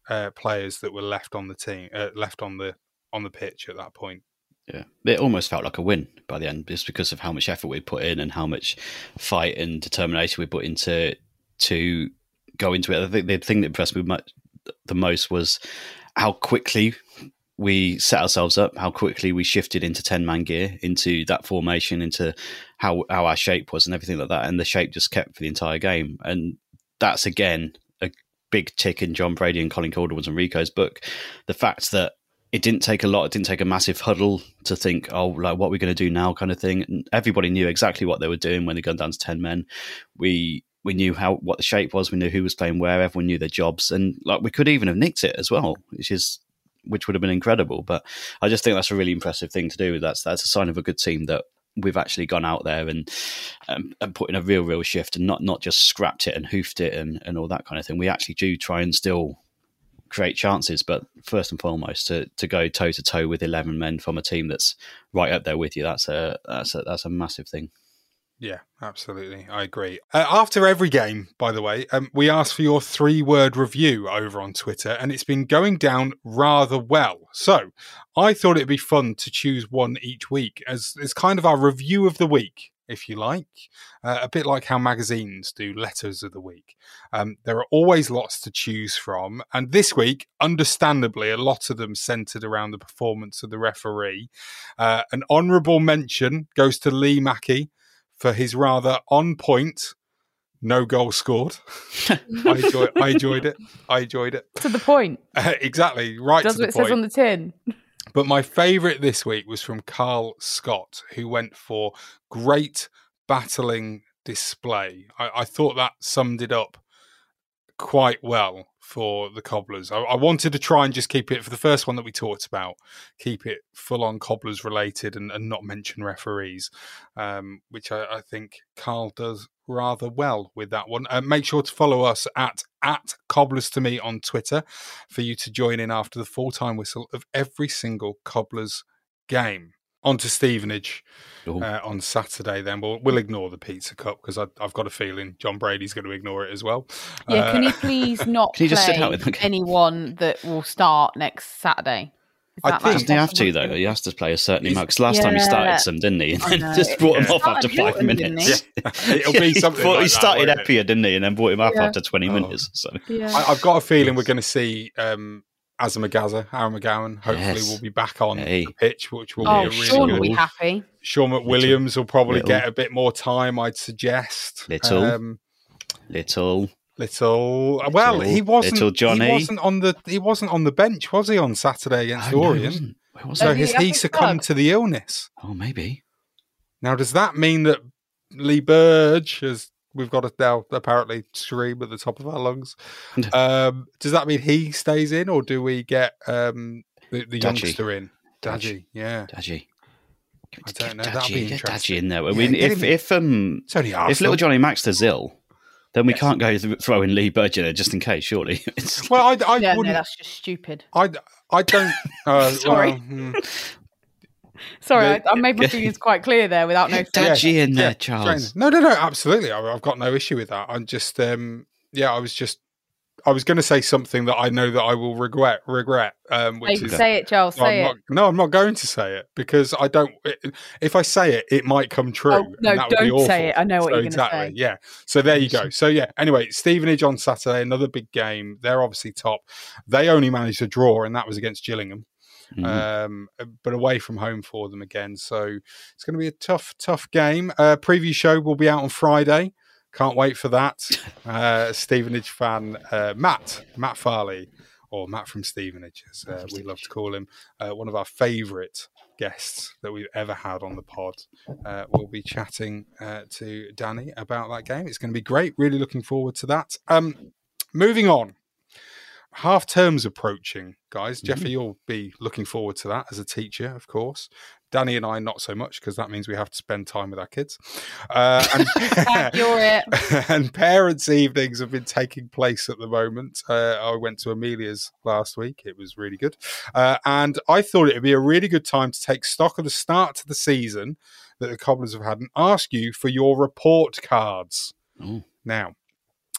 uh, players that were left on the team, uh, left on the on the pitch at that point. Yeah, it almost felt like a win by the end, just because of how much effort we put in and how much fight and determination we put into to go into it. I think the thing that impressed me much, the most was how quickly we set ourselves up, how quickly we shifted into ten man gear, into that formation, into how how our shape was and everything like that, and the shape just kept for the entire game. And that's again a big tick in Jon Brady and Colin Calderwood's and Rico's book. The fact that it didn't take a lot, it didn't take a massive huddle to think, oh, like what we're we going to do now, kind of thing. And everybody knew exactly what they were doing when they got down to ten men. We we knew how what the shape was, we knew who was playing where, everyone knew their jobs, and like we could even have nicked it as well, which is which would have been incredible. But I just think that's a really impressive thing to do. That's that's a sign of a good team that we've actually gone out there and um, and put in a real real shift and not not just scrapped it and hoofed it and, and all that kind of thing. We actually do try and still create chances, but first and foremost to to go toe to toe with eleven men from a team that's right up there with you. That's a that's a that's a massive thing. Yeah, absolutely. I agree. Uh, after every game, by the way, um, we ask for your three word review over on Twitter, and it's been going down rather well. So I thought it'd be fun to choose one each week as it's kind of our review of the week, if you like. Uh, a bit like how magazines do letters of the week. Um, there are always lots to choose from. And this week, understandably, a lot of them centered around the performance of the referee. Uh, an honourable mention goes to Lee Mackey for his rather on point no goal scored. I, enjoy, I enjoyed it. I enjoyed it. To the point. Uh, exactly. Right Does to the what it point. says on the tin. But my favourite this week was from Carl Scott, who went for great battling display. I, I thought that summed it up quite well for the cobblers. I, I, wanted to try and just keep it for the first one that we talked about, keep it full on cobblers related and, and not mention referees, um, which I, I, think Carl does rather well with that one. Uh, make sure to follow us at at cobblers to me on Twitter for you to join in after the full time whistle of every single cobblers game on to Stevenage uh, on Saturday. Then we'll we'll ignore the pizza cup because I've got a feeling Jon Brady's going to ignore it as well. Yeah, uh, can you please not Can you just sit out with them? anyone that will start next Saturday? Is I that, think- like, Doesn't he have to though? He has to play a certain amount. Because last time he started some, didn't he? And then just brought him Yeah. off after five Hylton, minutes. didn't he? It'll be something thought like he started won't? Epia, didn't he? And then brought him off Yeah. after 20 Oh. minutes. So. Yeah. I, I've got a feeling we're going to see um, Azamagaza, Aaron McGowan. Hopefully, Yes. we'll be back on Hey. the pitch, which will oh, be a really Sean good. will be happy. Shaun McWilliams will probably Little. get a bit more time, I'd suggest. Little. Um, Little. little. Well, he wasn't. Little Johnny. He wasn't on the. He wasn't on the bench, was he, on Saturday against Oh, no, Orient? wasn't. Where was so has he think so. succumbed to the illness? Oh, maybe. Now, does that mean that Lee Burge has? We've got a now apparently scream at the top of our lungs. um, does that mean he stays in, or do we get um, the, the Dodgy. youngster in? Dodgy. Dodgy, yeah. Dodgy. I don't know. Get That'll be Dodgy, get interesting. Dodgy in there. I mean, get if, if, um, It's only if little Jonny Maxted's ill, then we can't go th- throwing Lee Burge in there just in case, surely. Well, I, I Yeah, wouldn't. that's just stupid. I, I don't. Uh, Sorry. well, hmm. Sorry, The- I, I made my feelings quite clear there without no Get Dodgy in there, Yeah, Charles. No, no, no, absolutely. I, I've got no issue with that. I'm just, um, yeah, I was just, I was going to say something that I know that I will regret, regret, um, which Hey, is. say it, Charles. No, I'm Say not, it. no, I'm not going to say it because I don't. If I say it, it might come true. Oh, and no, that would be don't say it. I know what So you're gonna exactly. say. Yeah. So there you go. So yeah. Anyway, Stevenage on Saturday, another big game. They're obviously top. They only managed a draw, and that was against Gillingham Mhm. um, but away from home for them again. So it's going to be a tough, tough game. Uh, preview show will be out on Friday. Can't wait for that. Uh, Stevenage fan uh, Matt Matt Farley, or Matt from Stevenage, as uh, we love to call him, uh, one of our favourite guests that we've ever had on the pod. Uh, we'll be chatting uh, to Danny about that game. It's going to be great. Really looking forward to that. Um, moving on half terms approaching, guys. Jeffrey, you'll be looking forward to that as a teacher, of course. Danny and I, not so much, because that means we have to spend time with our kids. Uh, and, You're it. and parents' evenings have been taking place at the moment. Uh, I went to Amelia's last week. It was really good. Uh, and I thought it would be a really good time to take stock of the start to the season that the Cobblers have had and ask you for your report cards. Oh. Now,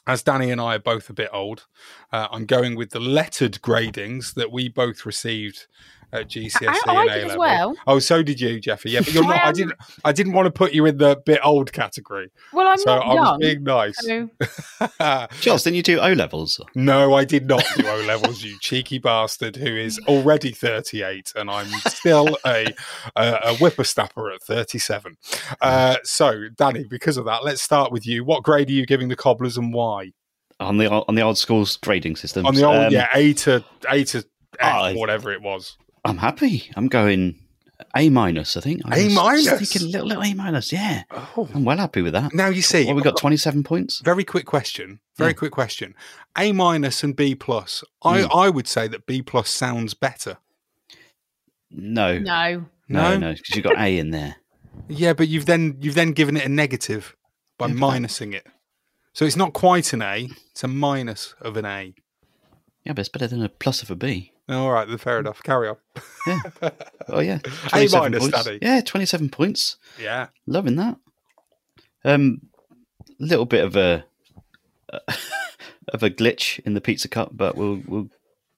as Danny and I are both a bit old, uh, I'm going with the lettered gradings that we both received at GCSE I- I and did A as level. well. Oh, so did you, Jeffy? Yeah, but you're not. I didn't. I didn't want to put you in the bit old category. Well, I'm so not I was young. being nice. so- Charles, didn't you do O levels? No, I did not do O levels. You cheeky bastard, who is already 38, and I'm still a a, a whippersnapper at 37. Uh, so, Danny, because of that, let's start with you. What grade are you giving the cobblers, and why? on the on the old school's grading system. On the old, Um, yeah, A to A to F, Oh, whatever it was. I'm happy. I'm going A minus. I think I A minus? Thinking little, little A minus. Yeah, Oh. I'm well happy with that. Now you see, Well, we got 27 points. Very quick question. Very Yeah. quick question. A minus and B plus. I, Hmm. I would say that B plus sounds better. No, No. no, No? no, because you've got A in there. Yeah, but you've then you've then given it a negative by Yeah, minusing it. So it's not quite an A, it's a minus of an A. Yeah, but it's better than a plus of a B. All right, then fair enough. Carry on. Yeah. Oh yeah. A 27 minus, points. Daddy. Yeah, 27 points. Yeah. Loving that. Um, little bit of a of a glitch in the pizza cup, but we'll we'll,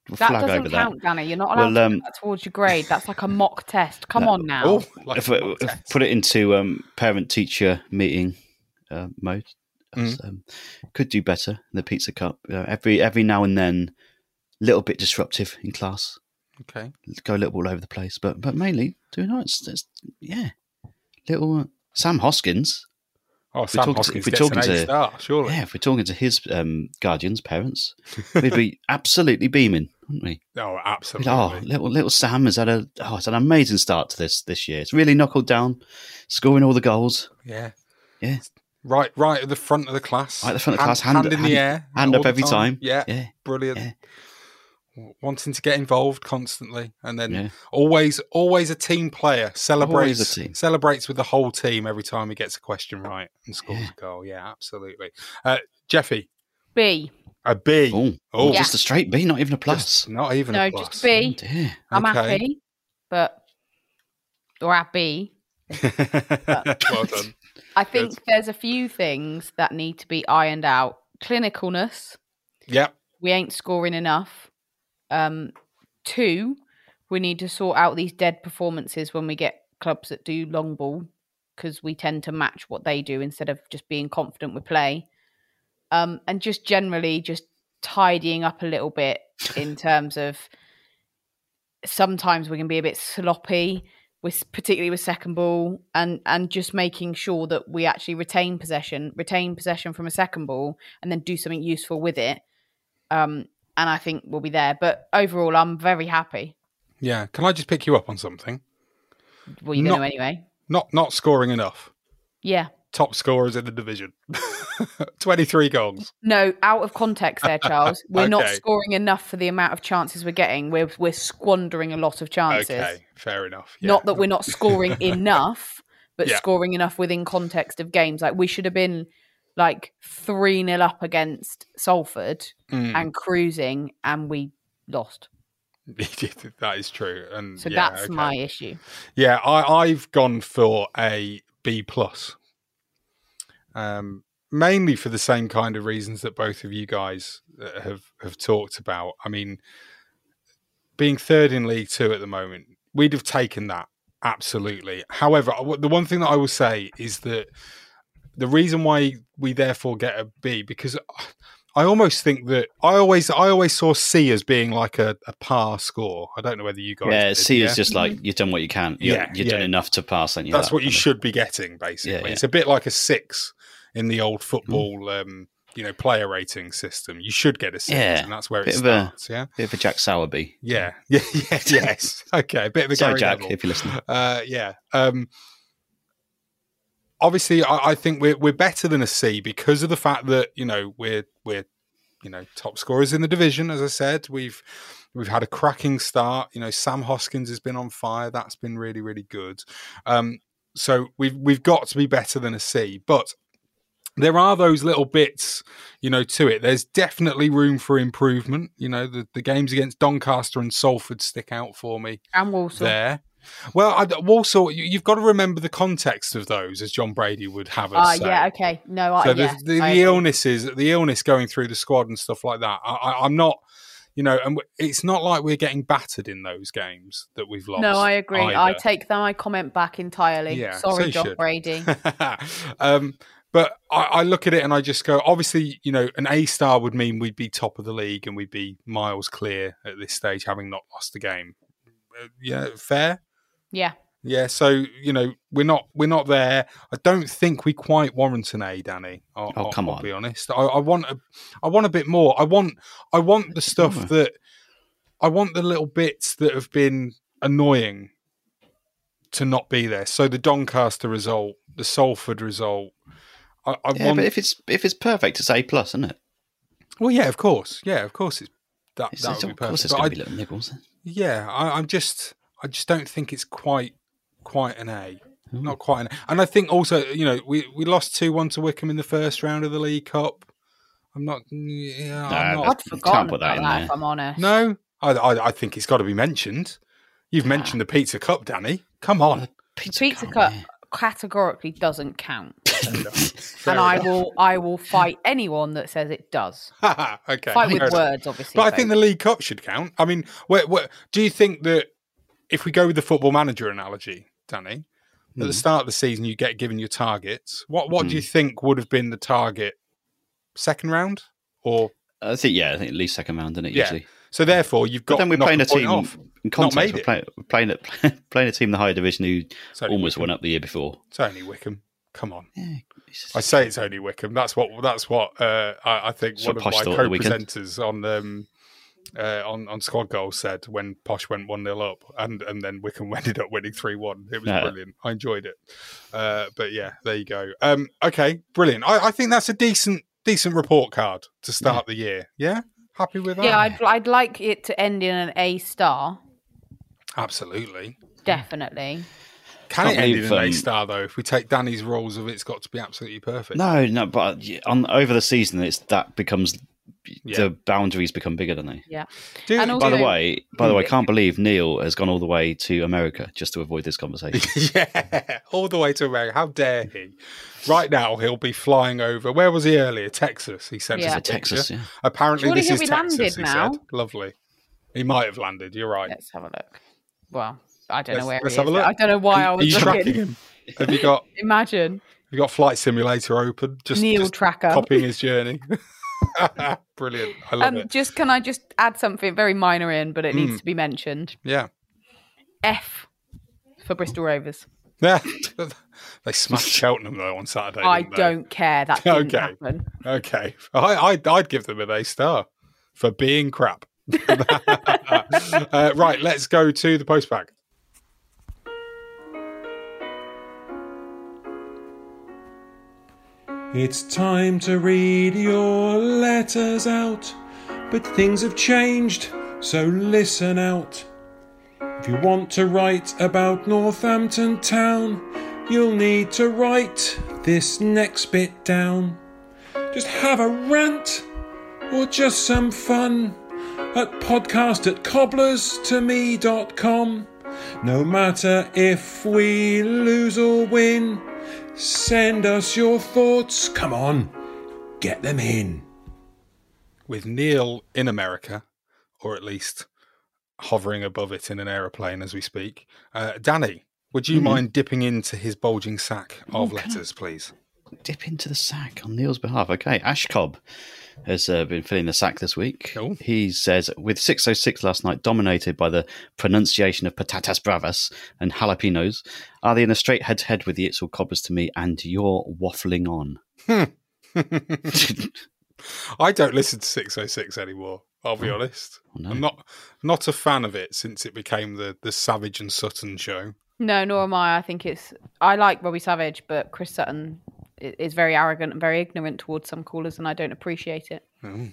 we'll That flag doesn't over count, that. Danny. You're not allowed Well, to um, put that towards your grade. That's like a mock test. Come No. on now. Oh, like if we if put it into um, parent teacher meeting uh, mode, Mm. um, could do better. In the pizza cup uh, every every now and then, little bit disruptive in class. Okay. Go a little all over the place, but but mainly doing nice. It's, yeah, little uh, Sam Hoskins. Oh, we're Sam talking to- Hoskins if we're talking to- star, surely. Yeah, if we're talking to his um, guardians, parents, we'd be absolutely beaming, wouldn't we? Oh, absolutely. Oh, little little Sam has had a oh, it's an amazing start to this this year. It's really knuckled down, scoring all the goals. Yeah. Yeah, Right, right at the front of the class. Right at the front of the Hand- class, hand- hand in the hand- air, hand up the every time. Yeah, Yeah, brilliant. yeah. Wanting to get involved constantly, and then Yeah. always, always a team player. Celebrates, a team. celebrates with the whole team every time he gets a question right and scores Yeah. a goal. Yeah, absolutely. Uh, Jeffy, B. a B. Oh, Oh, Yeah. just a straight B, not even a plus. Just not even no, a plus. just B. Oh, I'm Okay. happy, but or at B. well done. I think there's a few things that need to be ironed out. Clinicalness. Yep. We ain't scoring enough. Um, two, we need to sort out these dead performances when we get clubs that do long ball because we tend to match what they do instead of just being confident with play. Um, and just generally just tidying up a little bit in terms of sometimes we can be a bit sloppy with particularly with second ball and and just making sure that we actually retain possession retain possession from a second ball and then do something useful with it um and i think we'll be there but overall i'm very happy Yeah. Can I just pick you up on something? well Not- to anyway Not not scoring enough. yeah Top scorers in the division. Twenty three goals. no out of context there charles we're not scoring enough for the amount of chances we're getting we're we're squandering a lot of chances Okay, fair enough. Yeah. not that we're not scoring enough but Yeah. scoring enough within context of games like we should have been like 3 nil up against salford Mm. and cruising and we lost that is true. And so yeah, that's okay. my issue Yeah, I, I've gone for a B plus. Um, mainly for the same kind of reasons that both of you guys uh, have have talked about. I mean, being third in League Two at the moment, we'd have taken that absolutely. However, the one thing that I will say is that the reason why we therefore get a B because I almost think that I always I always saw C as being like a, a par score. I don't know whether you guys Yeah, did, C yeah? is just like you've done what you can. you Yeah, you've done enough to pass. Then That's what you should be getting, basically. Yeah, yeah. It's a bit like a six in the old football, um, you know, player rating system. You should get a six, Yeah, and that's where it bit of a- starts. Yeah, Bit of a Jack Sowerby. yeah, yeah, yeah, yes. Okay, a bit of a Sorry, Gary Jack, Neville. if you're listening. Uh, yeah. Um, obviously, I, I think we're we're better than a C because of the fact that you know we're we're you know top scorers in the division. As I said, we've we've had a cracking start. You know, Sam Hoskins has been on fire. That's been really really good. Um, so we've we've got to be better than a C, but. There are those little bits, you know, to it. There's definitely room for improvement. You know, the, the games against Doncaster and Salford stick out for me and Walsall. there. Well, I, Walsall, you, you've got to remember the context of those, as Jon Brady would have us Ah, say. yeah, okay. No, I, So yeah, the, the, the illnesses, the illness going through the squad and stuff like that. I, I, I'm not, you know, and it's not like we're getting battered in those games that we've lost. No, I agree. I take that I comment back entirely. Yeah, Sorry, you John should. Brady. um, but I, I look at it and I just go, obviously, you know, an A star would mean we'd be top of the league and we'd be miles clear at this stage, having not lost a game. Uh, yeah, fair. Yeah. Yeah, so you know we're not we're not there. I don't think we quite warrant an A, Danny. I'll, Oh, I'll- come I'll on. be honest. I, I want a, I want a bit more. I want I want the stuff on. that I want the little bits that have been annoying to not be there. So the Doncaster result, the Salford result. I, I Yeah, want. but if it's if it's perfect, it's A plus, isn't it? well, yeah, of course, yeah, of course. It's that. It's, that it's- would be of course, perfect. there's But going to be little niggles. Yeah, I, I'm just, I just don't think it's quite, quite an A. Hmm. Not quite an. And I think also, you know, we we lost two one to Wycombe in the first round of the League Cup. I'm not. Yeah, Nah, I'm not. I'd forgotten put that in that, if I'm honest. No, I, I, I think it's got to be mentioned. You've mentioned the Pizza Cup, Danny. Come on. Pizza, The pizza Cup, yeah. categorically doesn't count, Fair and I will I will fight anyone that says it does. okay. Fight with words, obviously. But I think the League Cup should count. I mean, where, where, do you think that if we go with the football manager analogy, Danny, at Hmm. the start of the season you get given your targets. What what do you think would have been the target? Second round or I think yeah, I think at least second round, isn't it? yeah? Usually. So therefore you've But got then we're playing a team off. in context. We're playing, we're playing, a, playing a team in the higher division who almost Wycombe. went up the year before. It's only Wycombe. Come on. Yeah, I say it's only Wycombe. That's what that's what uh, I, I think That's one of my thought at the weekend. co-presenters on um, uh, on on squad goals said when Posh went one 0 up, and and then Wycombe ended up winning three one. It was Yeah. brilliant. I enjoyed it. Uh, but yeah, there you go. Um, okay, brilliant. I, I think that's a decent decent report card to start the year. Yeah, happy with that. yeah, I'd I'd like it to end in an A star, absolutely. definitely. Can Can't it end believe, in an A um, star though? If we take Danny's rules of it's got to be absolutely perfect. No, no, but on over the season, it's that becomes Yeah. the boundaries become bigger, don't they? Yeah. Do- And By the way, by the way, I can't mm. believe Neil has gone all the way to America just to avoid this conversation. yeah, all the way to America. How dare he? Right now, he'll be flying over. Where was he earlier? Texas. He sent us a Texas, picture. yeah. Apparently, Surely this is Texas. landed he now. said. Lovely. He might have landed. You're right. Let's have a look. Well, I don't know Let's- where let's he have is. a look. I don't know why I Are was you tracking looking. him? Have you got? Imagine Have you got Flight Simulator open? Just Neil just Tracker. copying his journey. Brilliant. I love Um, it. just can I just add something very minor in, but it Hmm. needs to be mentioned. Yeah. F for Bristol Rovers. Yeah. they smashed Cheltenham though on Saturday. I don't care. That didn't Okay. happen. Okay, I, I'd, I'd give them an A star for being crap. uh, right, let's go to the postbag. It's time to read your letters out, but things have changed, so listen out. If you want to write about Northampton Town, you'll need to write this next bit down. Just have a rant or just some fun at podcast at cobblers to cobblerstome.com. No matter if we lose or win, send us your thoughts. Come on, get them in. With Neil in America, or at least hovering above it in an aeroplane as we speak. Uh, Danny, would you Mhm. mind dipping into his bulging sack of Oh, letters, please? Dip into the sack on Neil's behalf. Okay, Ash Cobb has uh, been filling the sack this week. Cool. He says, with 606 last night dominated by the pronunciation of patatas bravas and jalapenos, are they in a straight head to head with the It's All Cobblers to me and you're waffling on? I don't listen to 606 anymore. I'll be honest. Oh, no. I'm not not a fan of it since it became the the Savage and Sutton show. No, nor am I. I think it's. I like Robbie Savage, but Chris Sutton i- is very arrogant and very ignorant towards some callers, and I don't appreciate it. Oh.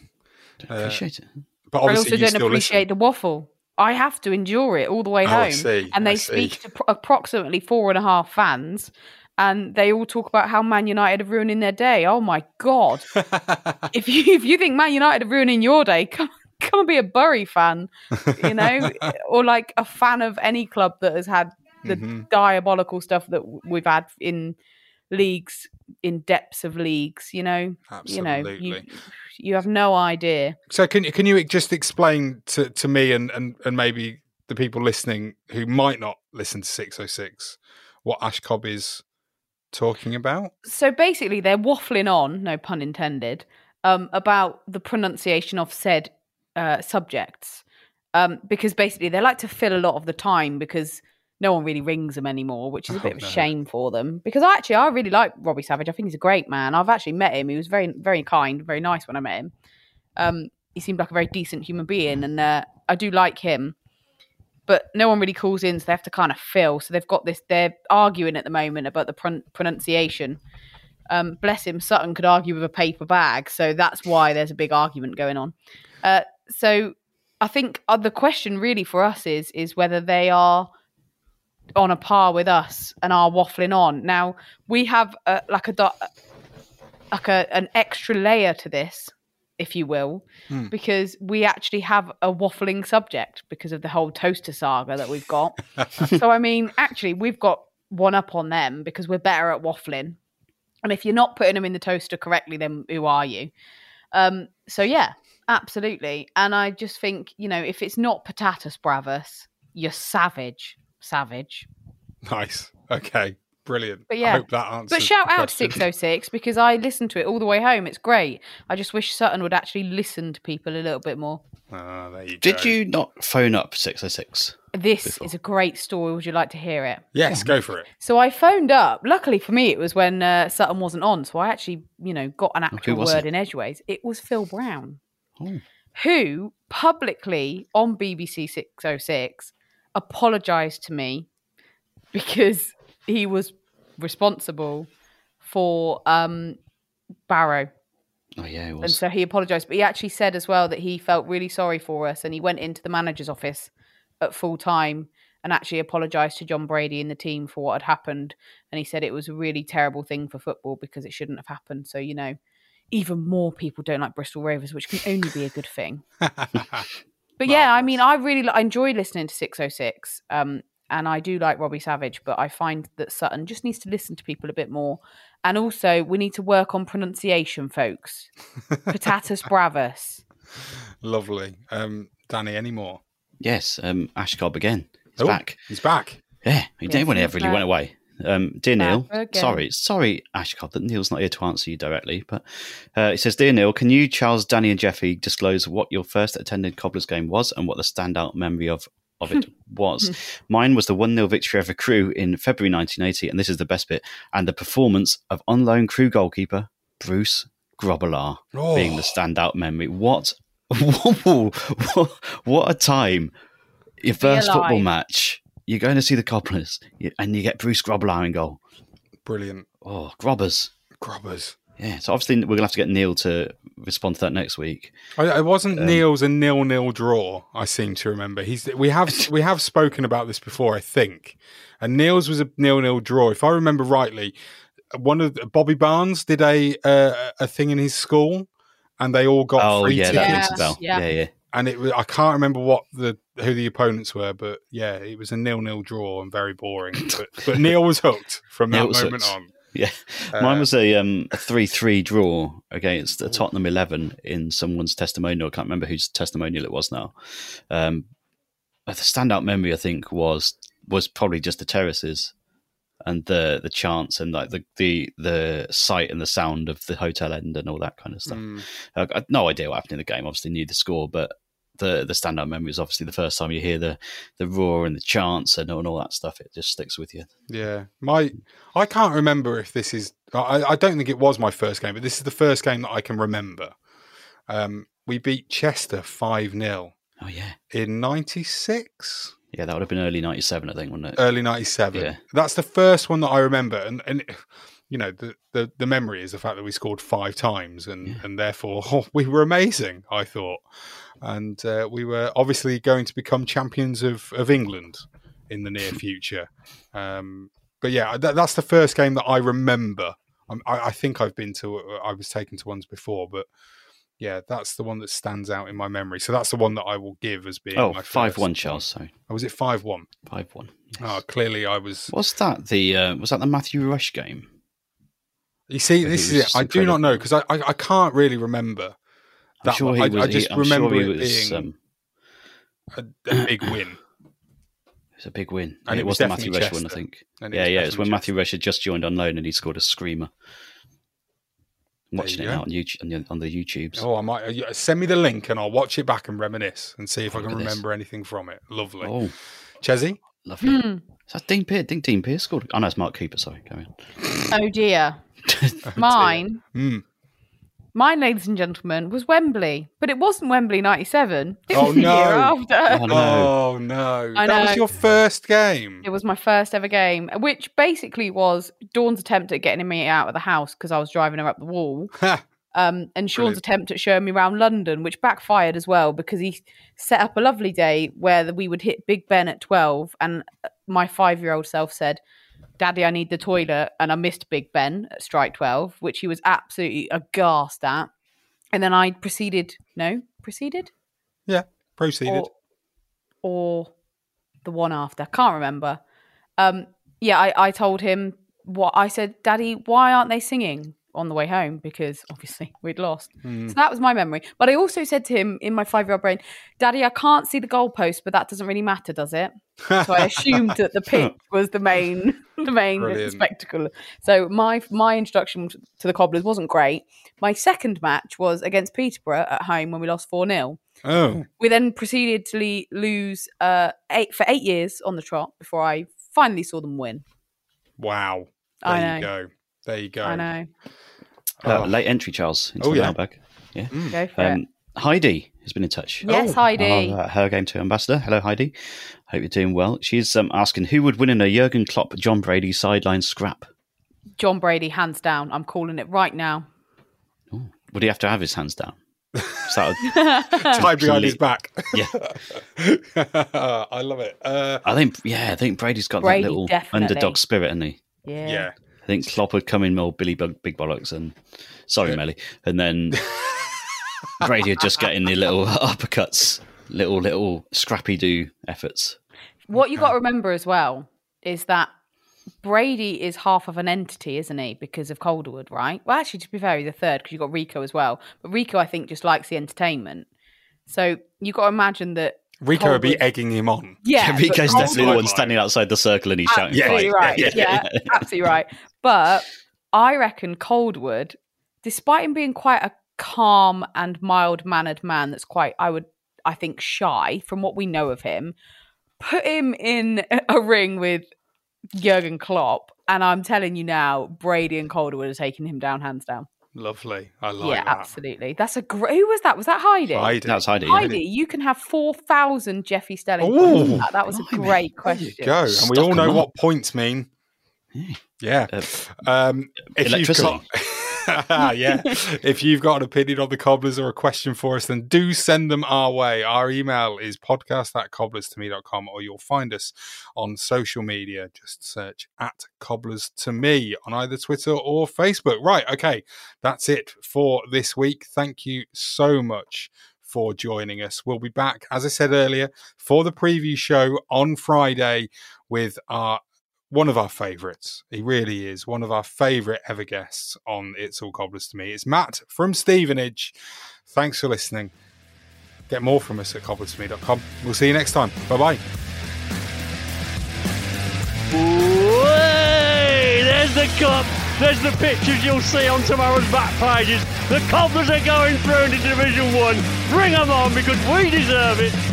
Appreciate it. But I also you don't still appreciate the waffle. I have to endure it all the way Oh, home. I see, And they I see. speak to pro- approximately four and a half fans, and they all talk about how Man United are ruining their day. Oh my god! if you if you think Man United are ruining your day, come come and be a Bury fan, you know, or like a fan of any club that has had the Mhm. diabolical stuff that we've had in leagues, in depths of leagues. You know, Absolutely. you know, you, you have no idea. So can can you just explain to, to me and, and, and maybe the people listening who might not listen to 606 what Ash Cobb is talking about? so basically they're waffling on no pun intended um, about the pronunciation of said uh, subjects um, because basically they like to fill a lot of the time because no one really rings them anymore, which is a Oh, bit of a no. shame for them. Because I actually I really like Robbie Savage. I think he's a great man. I've actually met him. He was very very kind, very nice when I met him. Um, he seemed like a very decent human being, and uh, I do like him. But no one really calls in, so they have to kind of fill. So they've got this. They're arguing at the moment about the pron- pronunciation. Um, bless him, Sutton could argue with a paper bag, so that's why there's a big argument going on. Uh, so I think uh, the question really for us is is whether they are on a par with us and are waffling on. Now we have uh, like a like a, an extra layer to this, if you will, Hmm. because we actually have a waffling subject because of the whole toaster saga that we've got. so I mean, actually, we've got one up on them because we're better at waffling. And if you're not putting them in the toaster correctly, then who are you? Um, so yeah, absolutely. And I just think, you know, if it's not patatas bravas, you're savage, savage. Nice. Okay. Brilliant. But yeah, I hope that answers. but shout the out to 606 because I listened to it all the way home. It's great. I just wish Sutton would actually listen to people a little bit more. Ah, there you Did go. you not phone up 606? This is a great story. Would you like to hear it? Yes, go for it. So I phoned up. Luckily for me, it was when uh, Sutton wasn't on, so I actually, you know, got an actual word it? in edgeways. It was Phil Brown, Oh. who publicly on BBC 606 apologised to me because he was responsible for um, Barrow. Oh, yeah, it And so he apologised, but he actually said as well that he felt really sorry for us, and he went into the manager's office at full time and actually apologised to Jon Brady and the team for what had happened. And he said it was a really terrible thing for football because it shouldn't have happened. So you know, even more people don't like Bristol Rovers, which can only be a good thing. But yeah, I mean, I really I enjoy listening to 606. Um, and I do like Robbie Savage, but I find that Sutton just needs to listen to people a bit more. And also, we need to work on pronunciation, folks. Patatas bravas. Lovely. Um, Danny, any more? Yes, um, Ash Cobb again. He's Oh, back. He's back. Yeah, he Yes, didn't when he ever really back. went away. Um, dear Neil, sorry, sorry, Ash Cobb, that Neil's not here to answer you directly, but uh, he says, Dear Neil, can you, Charles, Danny, and Jeffy disclose what your first attended Cobblers game was and what the standout memory of, of it was? Mine was the 1 0 victory over Crewe in February 1980, and this is the best bit, and the performance of on loan Crewe goalkeeper Bruce Grobbelaar Oh. being the standout memory. What, what, what a time! Your first football match, you're going to see the Cobblers, and you get Bruce Grobbelaar in goal. Brilliant. Oh, Grobbers. Grobbers. Yeah, so obviously we're going to have to get Neil to respond to that next week. I, it wasn't Um, Neil's a nil-nil draw. I seem to remember. He's we have we have spoken about this before. I think, and Neil's was a nil-nil draw. If I remember rightly, one of Bobby Barnes did a uh, a thing in his school, and they all got Oh, free yeah, that tickets. rings a. Yeah. Yeah, yeah. And it was I can't remember what the who the opponents were, but yeah, it was a nil-nil draw and very boring. But, but Neil was hooked from that moment hooked. on. Yeah, Uh, mine was a um a three three draw against the Tottenham eleven in someone's testimonial. I can't remember whose testimonial it was now. Um, but the standout memory I think was was probably just the terraces and the the chants and like the the the sight and the sound of the hotel end and all that kind of stuff. Mm. Uh, I had no idea what happened in the game. Obviously knew the score, but the the standout memory is obviously the first time you hear the the roar and the chants and, and all that stuff. It just sticks with you. Yeah, my I can't remember if this is. I, I don't think it was my first game, but this is the first game that I can remember. Um, we beat Chester five 0 Oh yeah, in '96, yeah. That would have been early '97, I think, wouldn't it? early '97. Yeah. That's the first one that I remember, and and you know the, the the memory is the fact that we scored five times, and and therefore oh, we were amazing. I thought, and uh, we were obviously going to become champions of of England in the near future. Um, but yeah, that, that's the first game that I remember. Um, I, I think I've been to. I was taken to ones before, but yeah, that's the one that stands out in my memory. So that's the one that I will give as being Oh, my five one, Charles. So Oh, was it five one? five one. Oh, clearly I was. Was that the uh, was that the Matthew Rush game? You see, this is it. I do not know because I, I I can't really remember. I'm That sure he I, was. I just he, I'm remember sure he it was. being um, a, a big win. It's a big win. And it, it was was the Matthew definitely Rush one, I Chester. think. And it yeah, was yeah. It's when definitely Matthew Rush had just joined on loan and he scored a screamer. I'm watching it go. now on YouTube on the, on YouTubes. Oh, I might uh, send me the link and I'll watch it back and reminisce and see if Oh, I can look at this. remember anything from it. Lovely. Oh, Chezzy, lovely. Hmm. That's Dean Pierce. Think Dean Pierce scored. Oh no, it's Mark Cooper. Sorry, carry on. Oh dear. Mine, Mm. Mine, ladies and gentlemen, was Wembley, but it wasn't Wembley '97. It Oh was the no! year after. Oh, no. Oh no! I That was your first game. It was my first ever game, which basically was Dawn's attempt at getting me out of the house because I was driving her up the wall. Um, and Sean's Brilliant. attempt at showing me around London, which backfired as well because he set up a lovely day where we would hit Big Ben at 12. And uh, my five year old self said, Daddy, I need the toilet. And I missed Big Ben at strike 12, which he was absolutely aghast at. And then I proceeded, no, proceeded? Yeah, proceeded. Or, or the one after. Can't remember. Um, yeah, I, I told him what I said, Daddy, why aren't they singing on the way home? Because obviously we'd lost. Hmm. So that was my memory. But I also said to him in my five year old brain, Daddy, I can't see the goalpost, but that doesn't really matter, does it? So I assumed that the pitch was the main the main Brilliant. spectacle. So my my introduction to the Cobblers wasn't great. My second match was against Peterborough at home when we lost 4 0. oh, We then proceeded to le- lose uh, eight for eight years on the trot before I finally saw them win. wow! There I you know. go. There you go. I know. Uh, Oh. late entry, Charles. Into Oh, the yeah. mailbag. Yeah. Go for it. Um, Heidi has been in touch. Yes, Heidi. Our, uh, her game to ambassador. Hello, Heidi. Hope you're doing well. She's um, asking who would win in a Jurgen Klopp Jon Brady sideline scrap. Jon Brady, hands down. I'm calling it right now. Would he have to have his hands down? So would- Tied behind his back. yeah, I love it. Uh, I think yeah, I think Brady's got Brady, that little definitely. underdog spirit, hasn't he? Yeah. yeah. I think Klopp would come in more Billy Bug, Big Bollocks and sorry, Melly, and then Brady would just get in the little uppercuts, little little scrappy do efforts. What you got to remember as well is that Brady is half of an entity, isn't he? Because of Calderwood, right? Well, actually, to be fair, he's a third because you've got Rico as well. But Rico, I think, just likes the entertainment. So you've got to imagine that Rico would be egging him on. Yeah, but Rico's definitely the one standing outside the circle and he's shouting. Absolutely fight. right. Yeah, absolutely right. But I reckon Calderwood, despite him being quite a calm and mild mannered man, that's quite, I would, I think, shy from what we know of him, put him in a ring with Jurgen Klopp, and I'm telling you now, Brady and Calderwood are taking him down hands down. Lovely. I like that. yeah, that. absolutely. That's a great. Who was that? Was that Heidi? Heidi. That's Heidi. yeah. Heidi, you can have four thousand Jeffy Stelling. Ooh, that. that was a blimey. great There question. you go. And we Stock all know 'em what points mean. Yeah. Uh, Um, if you've electricity. got, yeah, if you've got an opinion on the cobblers or a question for us, then do send them our way. Our email is podcast at cobblerstome.com or you'll find us on social media. Just search at cobblers to me on either Twitter or Facebook. Right. Okay. That's it for this week. Thank you so much for joining us. We'll be back, as I said earlier, for the preview show on Friday with our one of our favourites. He really is one of our favourite ever guests on It's All Cobblers to Me. It's Matt from Stevenage. Thanks for listening. Get more from us at cobblerstome.com. We'll see you next time. Bye bye. There's the cup. There's the pictures you'll see on tomorrow's back pages. The Cobblers are going through into Division 1. Bring them on because we deserve it.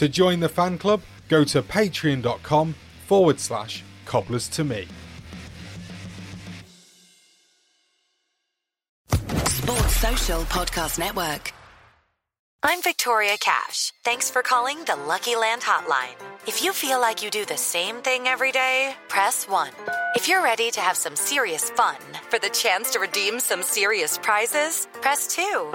To join the fan club, go to patreon.com forward slash cobblers to me. Sports Social Podcast Network. I'm Victoria Cash. Thanks for calling the Lucky Land Hotline. If you feel like you do the same thing every day, press 1. If you're ready to have some serious fun for the chance to redeem some serious prizes, press 2.